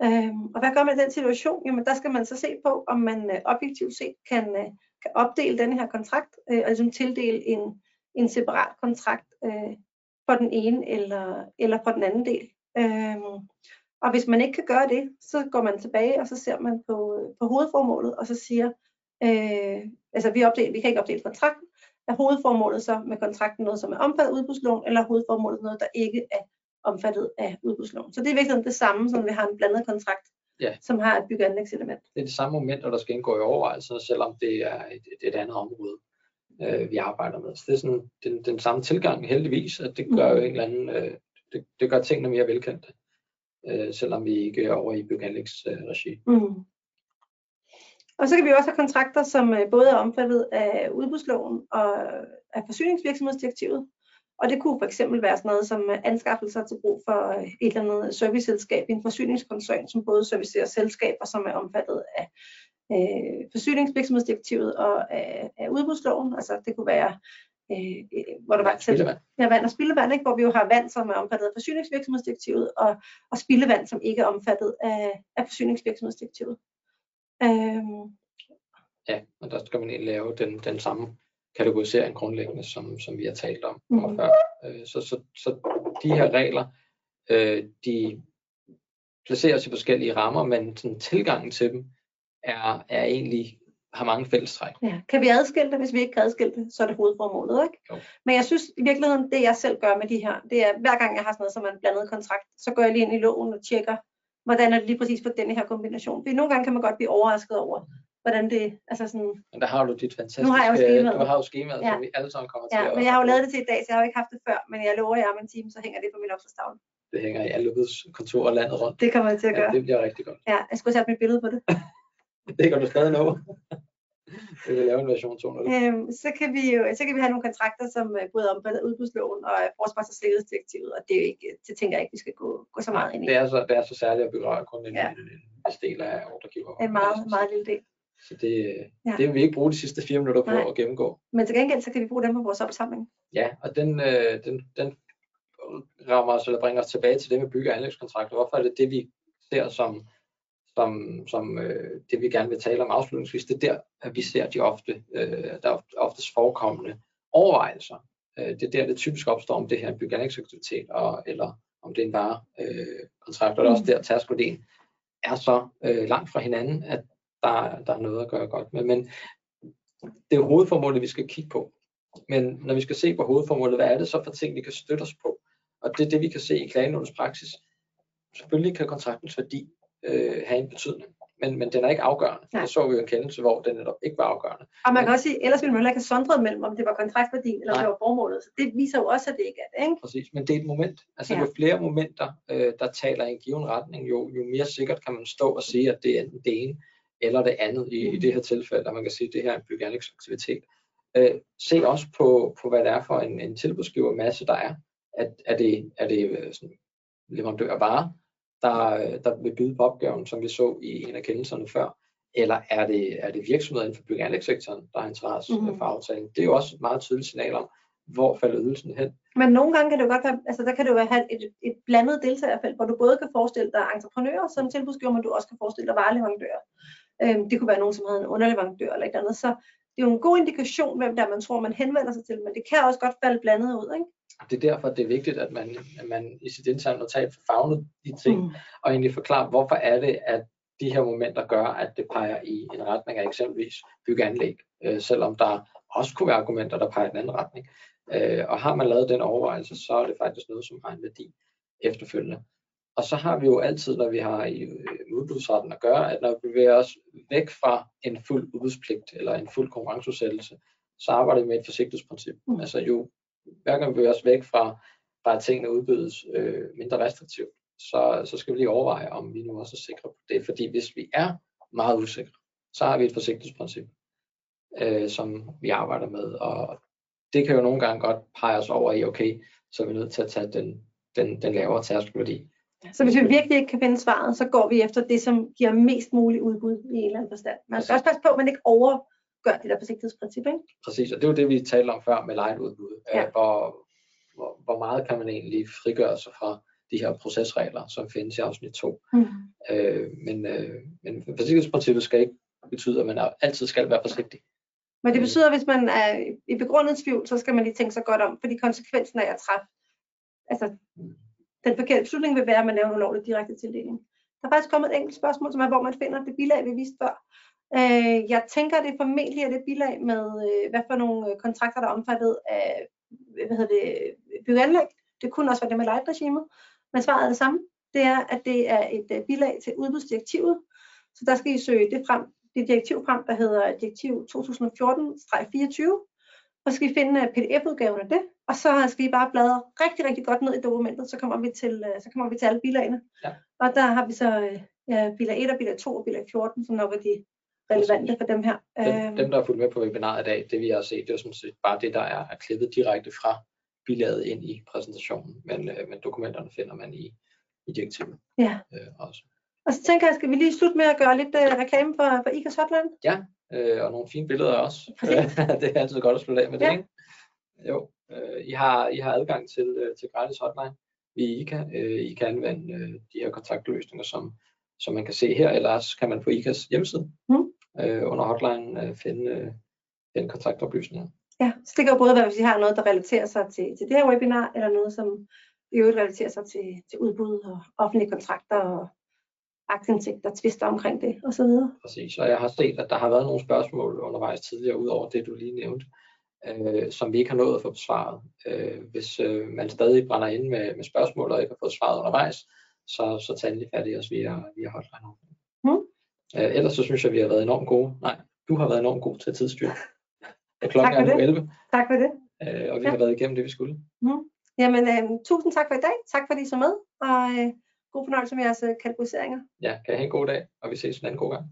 Øhm, og hvad gør man i den situation? Jamen der skal man så se på, om man øh, objektivt set kan, øh, kan opdele den her kontrakt, øh, og ligesom tildele en, en separat kontrakt øh, for den ene eller, eller for den anden del. Øhm, og hvis man ikke kan gøre det, så går man tilbage, og så ser man på, på hovedformålet, og så siger, øh, altså vi, opdel, vi kan ikke opdele kontrakten, er hovedformålet så med kontrakten noget, som er omfattet af udbudsloven, eller er hovedformålet noget, der ikke er omfattet af udbudsloven. Så det er virkelig det samme, som vi har en blandet kontrakt, Ja. som har et byggeanlægselement. Det er det samme moment, der skal indgå i overvejelserne, selvom det er et, et andet område. Øh, vi arbejder med. Så det er sådan den, den samme tilgang heldigvis, at det gør jo en eller anden, øh, det, det gør tingene mere velkendte, øh, selvom vi ikke er over i byggeanlægs øh, regi. Mm. Og så kan vi også have kontrakter, som øh, både er omfattet af udbudsloven og af forsyningsvirksomhedsdirektivet. Og det kunne for eksempel være sådan noget som anskaffelser til brug for øh, et eller andet serviceselskab, en forsyningskoncern, som både servicerer selskaber, som er omfattet af øh, forsyningsvirksomhedsdirektivet og af, af udbudsloven. Altså det kunne være, øh, øh hvor der var spildevand. Ja, vand og spildevand, ikke? hvor vi jo har vand, som er omfattet af forsyningsvirksomhedsdirektivet, og, og spildevand, som ikke er omfattet af, af forsyningsvirksomhedsdirektivet. Øhm. Ja, og der skal man egentlig lave den, den samme kategorisering grundlæggende, som, som vi har talt om mm. før. Øh, så, så, så de her regler, øh, de placeres i forskellige rammer, men sådan tilgangen til dem er, er egentlig har mange fællestræk. Ja. Kan vi adskille det? Hvis vi ikke kan adskille det, så er det hovedformålet, ikke? Jo. Men jeg synes i virkeligheden, det jeg selv gør med de her, det er, hver gang jeg har sådan noget som en blandet kontrakt, så går jeg lige ind i loven og tjekker, hvordan er det lige præcis for denne her kombination. Fordi nogle gange kan man godt blive overrasket over, hvordan det, altså sådan... Men der har du dit fantastiske, nu har jeg jo skemaet. du har jo skemaet, ja. som vi alle sammen kommer ja, til men jeg har jo lavet det til i dag, så jeg har jo ikke haft det før, men jeg lover jer om en time, så hænger det på min opslagstavle. Det hænger i alle kontorer landet rundt. Det kommer jeg til at gøre. Ja, det bliver rigtig godt. Ja, jeg skulle sætte mit billede på det. *laughs* det kan du stadig nå. Vi vil lave en version 200. Øhm, så, kan vi jo, så kan vi have nogle kontrakter, som øh, både omfatter udbudsloven og forsvars- og sikkerhedsdirektivet, og det, er jo ikke, det tænker jeg ikke, vi skal gå, gå så meget ind i. Det er så, det er så særligt at berøre kun en, ja. en, en del af ordregiver. En meget, meget lille del. Så det, ja. det vil vi ikke bruge de sidste fire minutter på Nej. at gennemgå. Men til gengæld, så kan vi bruge dem på vores opsamling. Ja, og den, øh, den, den rammer os, eller bringer os tilbage til det med bygge- og anlægskontrakter. Hvorfor er det det, vi ser som som, som øh, det vi gerne vil tale om afslutningsvis, det er der, at vi ser de ofte, øh, der er oftest forekommende overvejelser. Øh, det er der, det typisk opstår, om det her er en byggeanlægsaktivitet, og, eller om det er en bare øh, kontrakt, og det er også der, tærskodien er så øh, langt fra hinanden, at der, der er noget at gøre godt med. Men det er hovedformålet, vi skal kigge på. Men når vi skal se på hovedformålet, hvad er det så for ting, vi kan støtte os på? Og det er det, vi kan se i klagenådens praksis. Selvfølgelig kan kontraktens værdi øh, have en betydning. Men, men den er ikke afgørende. Nej. Det så vi jo en kendelse, hvor den netop ikke var afgørende. Og man kan også sige, ellers ville man heller ikke have sondret mellem, om det var kontraktværdien eller Nej. det var formålet. Så det viser jo også, at det ikke er det. Ikke? Præcis, men det er et moment. Altså ja. jo flere momenter, øh, der taler i en given retning, jo, jo mere sikkert kan man stå og sige, at det er enten det ene eller det andet i, mm. i det her tilfælde, og man kan sige, at det her er en byggeanlægsaktivitet. Øh, se også på, på, hvad det er for en, en tilbudsgiver masse, der er. At, er det, er det øh, sådan, leverandør varer? der, der vil byde på opgaven, som vi så i en af kendelserne før? Eller er det, er det virksomheder inden for bygge- og anlægssektoren, der har interesse mm-hmm. for aftalen? Det er jo også et meget tydeligt signal om, hvor falder ydelsen hen. Men nogle gange kan det jo godt være, altså der kan det jo have et, et blandet deltagerfelt, hvor du både kan forestille dig entreprenører som tilbudsgiver, men du også kan forestille dig vareleverandører. Øhm, det kunne være nogen, som havde en underleverandør eller et andet. Så det er jo en god indikation, hvem der man tror, man henvender sig til, men det kan også godt falde blandet ud. Ikke? Det er derfor, det er vigtigt, at man, at man i sit interne notat får fagnet de ting, mm. og egentlig forklare, hvorfor er det, at de her momenter gør, at det peger i en retning af eksempelvis byggeanlæg, øh, selvom der også kunne være argumenter, der peger i den anden retning. Øh, og har man lavet den overvejelse, så er det faktisk noget, som har en værdi efterfølgende. Og så har vi jo altid, når vi har i øh, udbudsretten at gøre, at når vi bevæger os væk fra en fuld udbudspligt eller en fuld konkurrenceudsættelse, så arbejder vi med et forsigtighedsprincip. Mm. Altså jo hver gang vi bevæger os væk fra, fra at tingene udbydes øh, mindre restriktivt, så, så skal vi lige overveje, om vi nu også er sikre på det. Fordi hvis vi er meget usikre, så har vi et forsigtighedsprincip, øh, som vi arbejder med. Og det kan jo nogle gange godt pege os over i, okay, så er vi nødt til at tage den, den, den lavere tærskelværdi. Så hvis vi virkelig ikke kan finde svaret, så går vi efter det, som giver mest muligt udbud i en eller anden forstand. Man skal også passe på, at man ikke over gør det der forsigtighedsprincip. Ikke? Præcis, og det var det, vi talte om før med light udbud. Ja. Hvor, hvor, hvor meget kan man egentlig frigøre sig fra de her procesregler, som findes i afsnit 2. Mm. Øh, men, øh, men forsigtighedsprincippet skal ikke betyde, at man altid skal være forsigtig. Men det betyder, at hvis man er i begrundet tvivl, så skal man lige tænke sig godt om, fordi konsekvensen af at træffe, altså den forkerte beslutning vil være, at man laver en ulovlig direkte tildeling. Der er faktisk kommet et enkelt spørgsmål, som er, hvor man finder det bilag, vi viste før. Øh, jeg tænker, det er formentlig er det bilag med, øh, hvad for nogle øh, kontrakter, der er omfattet af øh, hvad hedder det, byggeanlæg. Det kunne også være det med light-regimet, men svaret er det samme. Det er, at det er et øh, bilag til udbudsdirektivet. Så der skal I søge det frem, det direktiv frem, der hedder direktiv 2014-24, og så skal I finde øh, pdf-udgaven af det, og så skal I bare bladre rigtig, rigtig godt ned i dokumentet, så kommer vi til, øh, så kommer vi til alle bilagene. Ja. Og der har vi så øh, ja, bilag 1 og bilag 2 og bilag 14, som nok er de relevante for dem her. Dem, dem, der er fulgt med på webinaret i dag, det vi har set, det er sådan set bare det, der er, er klippet direkte fra bilaget ind i præsentationen, men, men dokumenterne finder man i, i direktivet ja. øh, også. Og så tænker jeg, skal vi lige slutte med at gøre lidt øh, reklame for, for ICAS Hotline? Øh, og nogle fine billeder også. *laughs* Præcis. det er altid godt at slutte af med det, Ja. ikke? Jo, øh, I, har, I har adgang til, øh, til gratis hotline via ICA. Øh, I kan anvende øh, de her kontaktløsninger, som, som man kan se her, eller også kan man på ICAs hjemmeside Mm. øh, under hotline øh, finde, øh, finde kontaktoplysninger. Ja, så det kan jo både være, hvis I har noget, der relaterer sig til, til det her webinar, eller noget, som i øvrigt relaterer sig til, til udbud og offentlige kontrakter og aktindsigter, tvister omkring det osv. Præcis, og jeg har set, at der har været nogle spørgsmål undervejs tidligere, ud over det, du lige nævnte, øh, som vi ikke har nået at få besvaret. Øh, hvis øh, man stadig brænder ind med, med spørgsmål, og ikke har fået svaret undervejs, så, så tag endelig fat i os via, via hotline. Mm. Øh, ellers så synes jeg, vi har været enormt gode. Nej, du har været enormt god til at tidsstyre. *laughs* Og klokken Tak for er nu det. 11, Tak for det. øh, og vi Ja. har været igennem det, vi skulle. Jamen, øh, tusind tak for i dag. Tak fordi I så med, og øh, god fornøjelse med jeres øh, kategoriseringer. Ja, kan I have en god dag, og vi ses en anden god gang.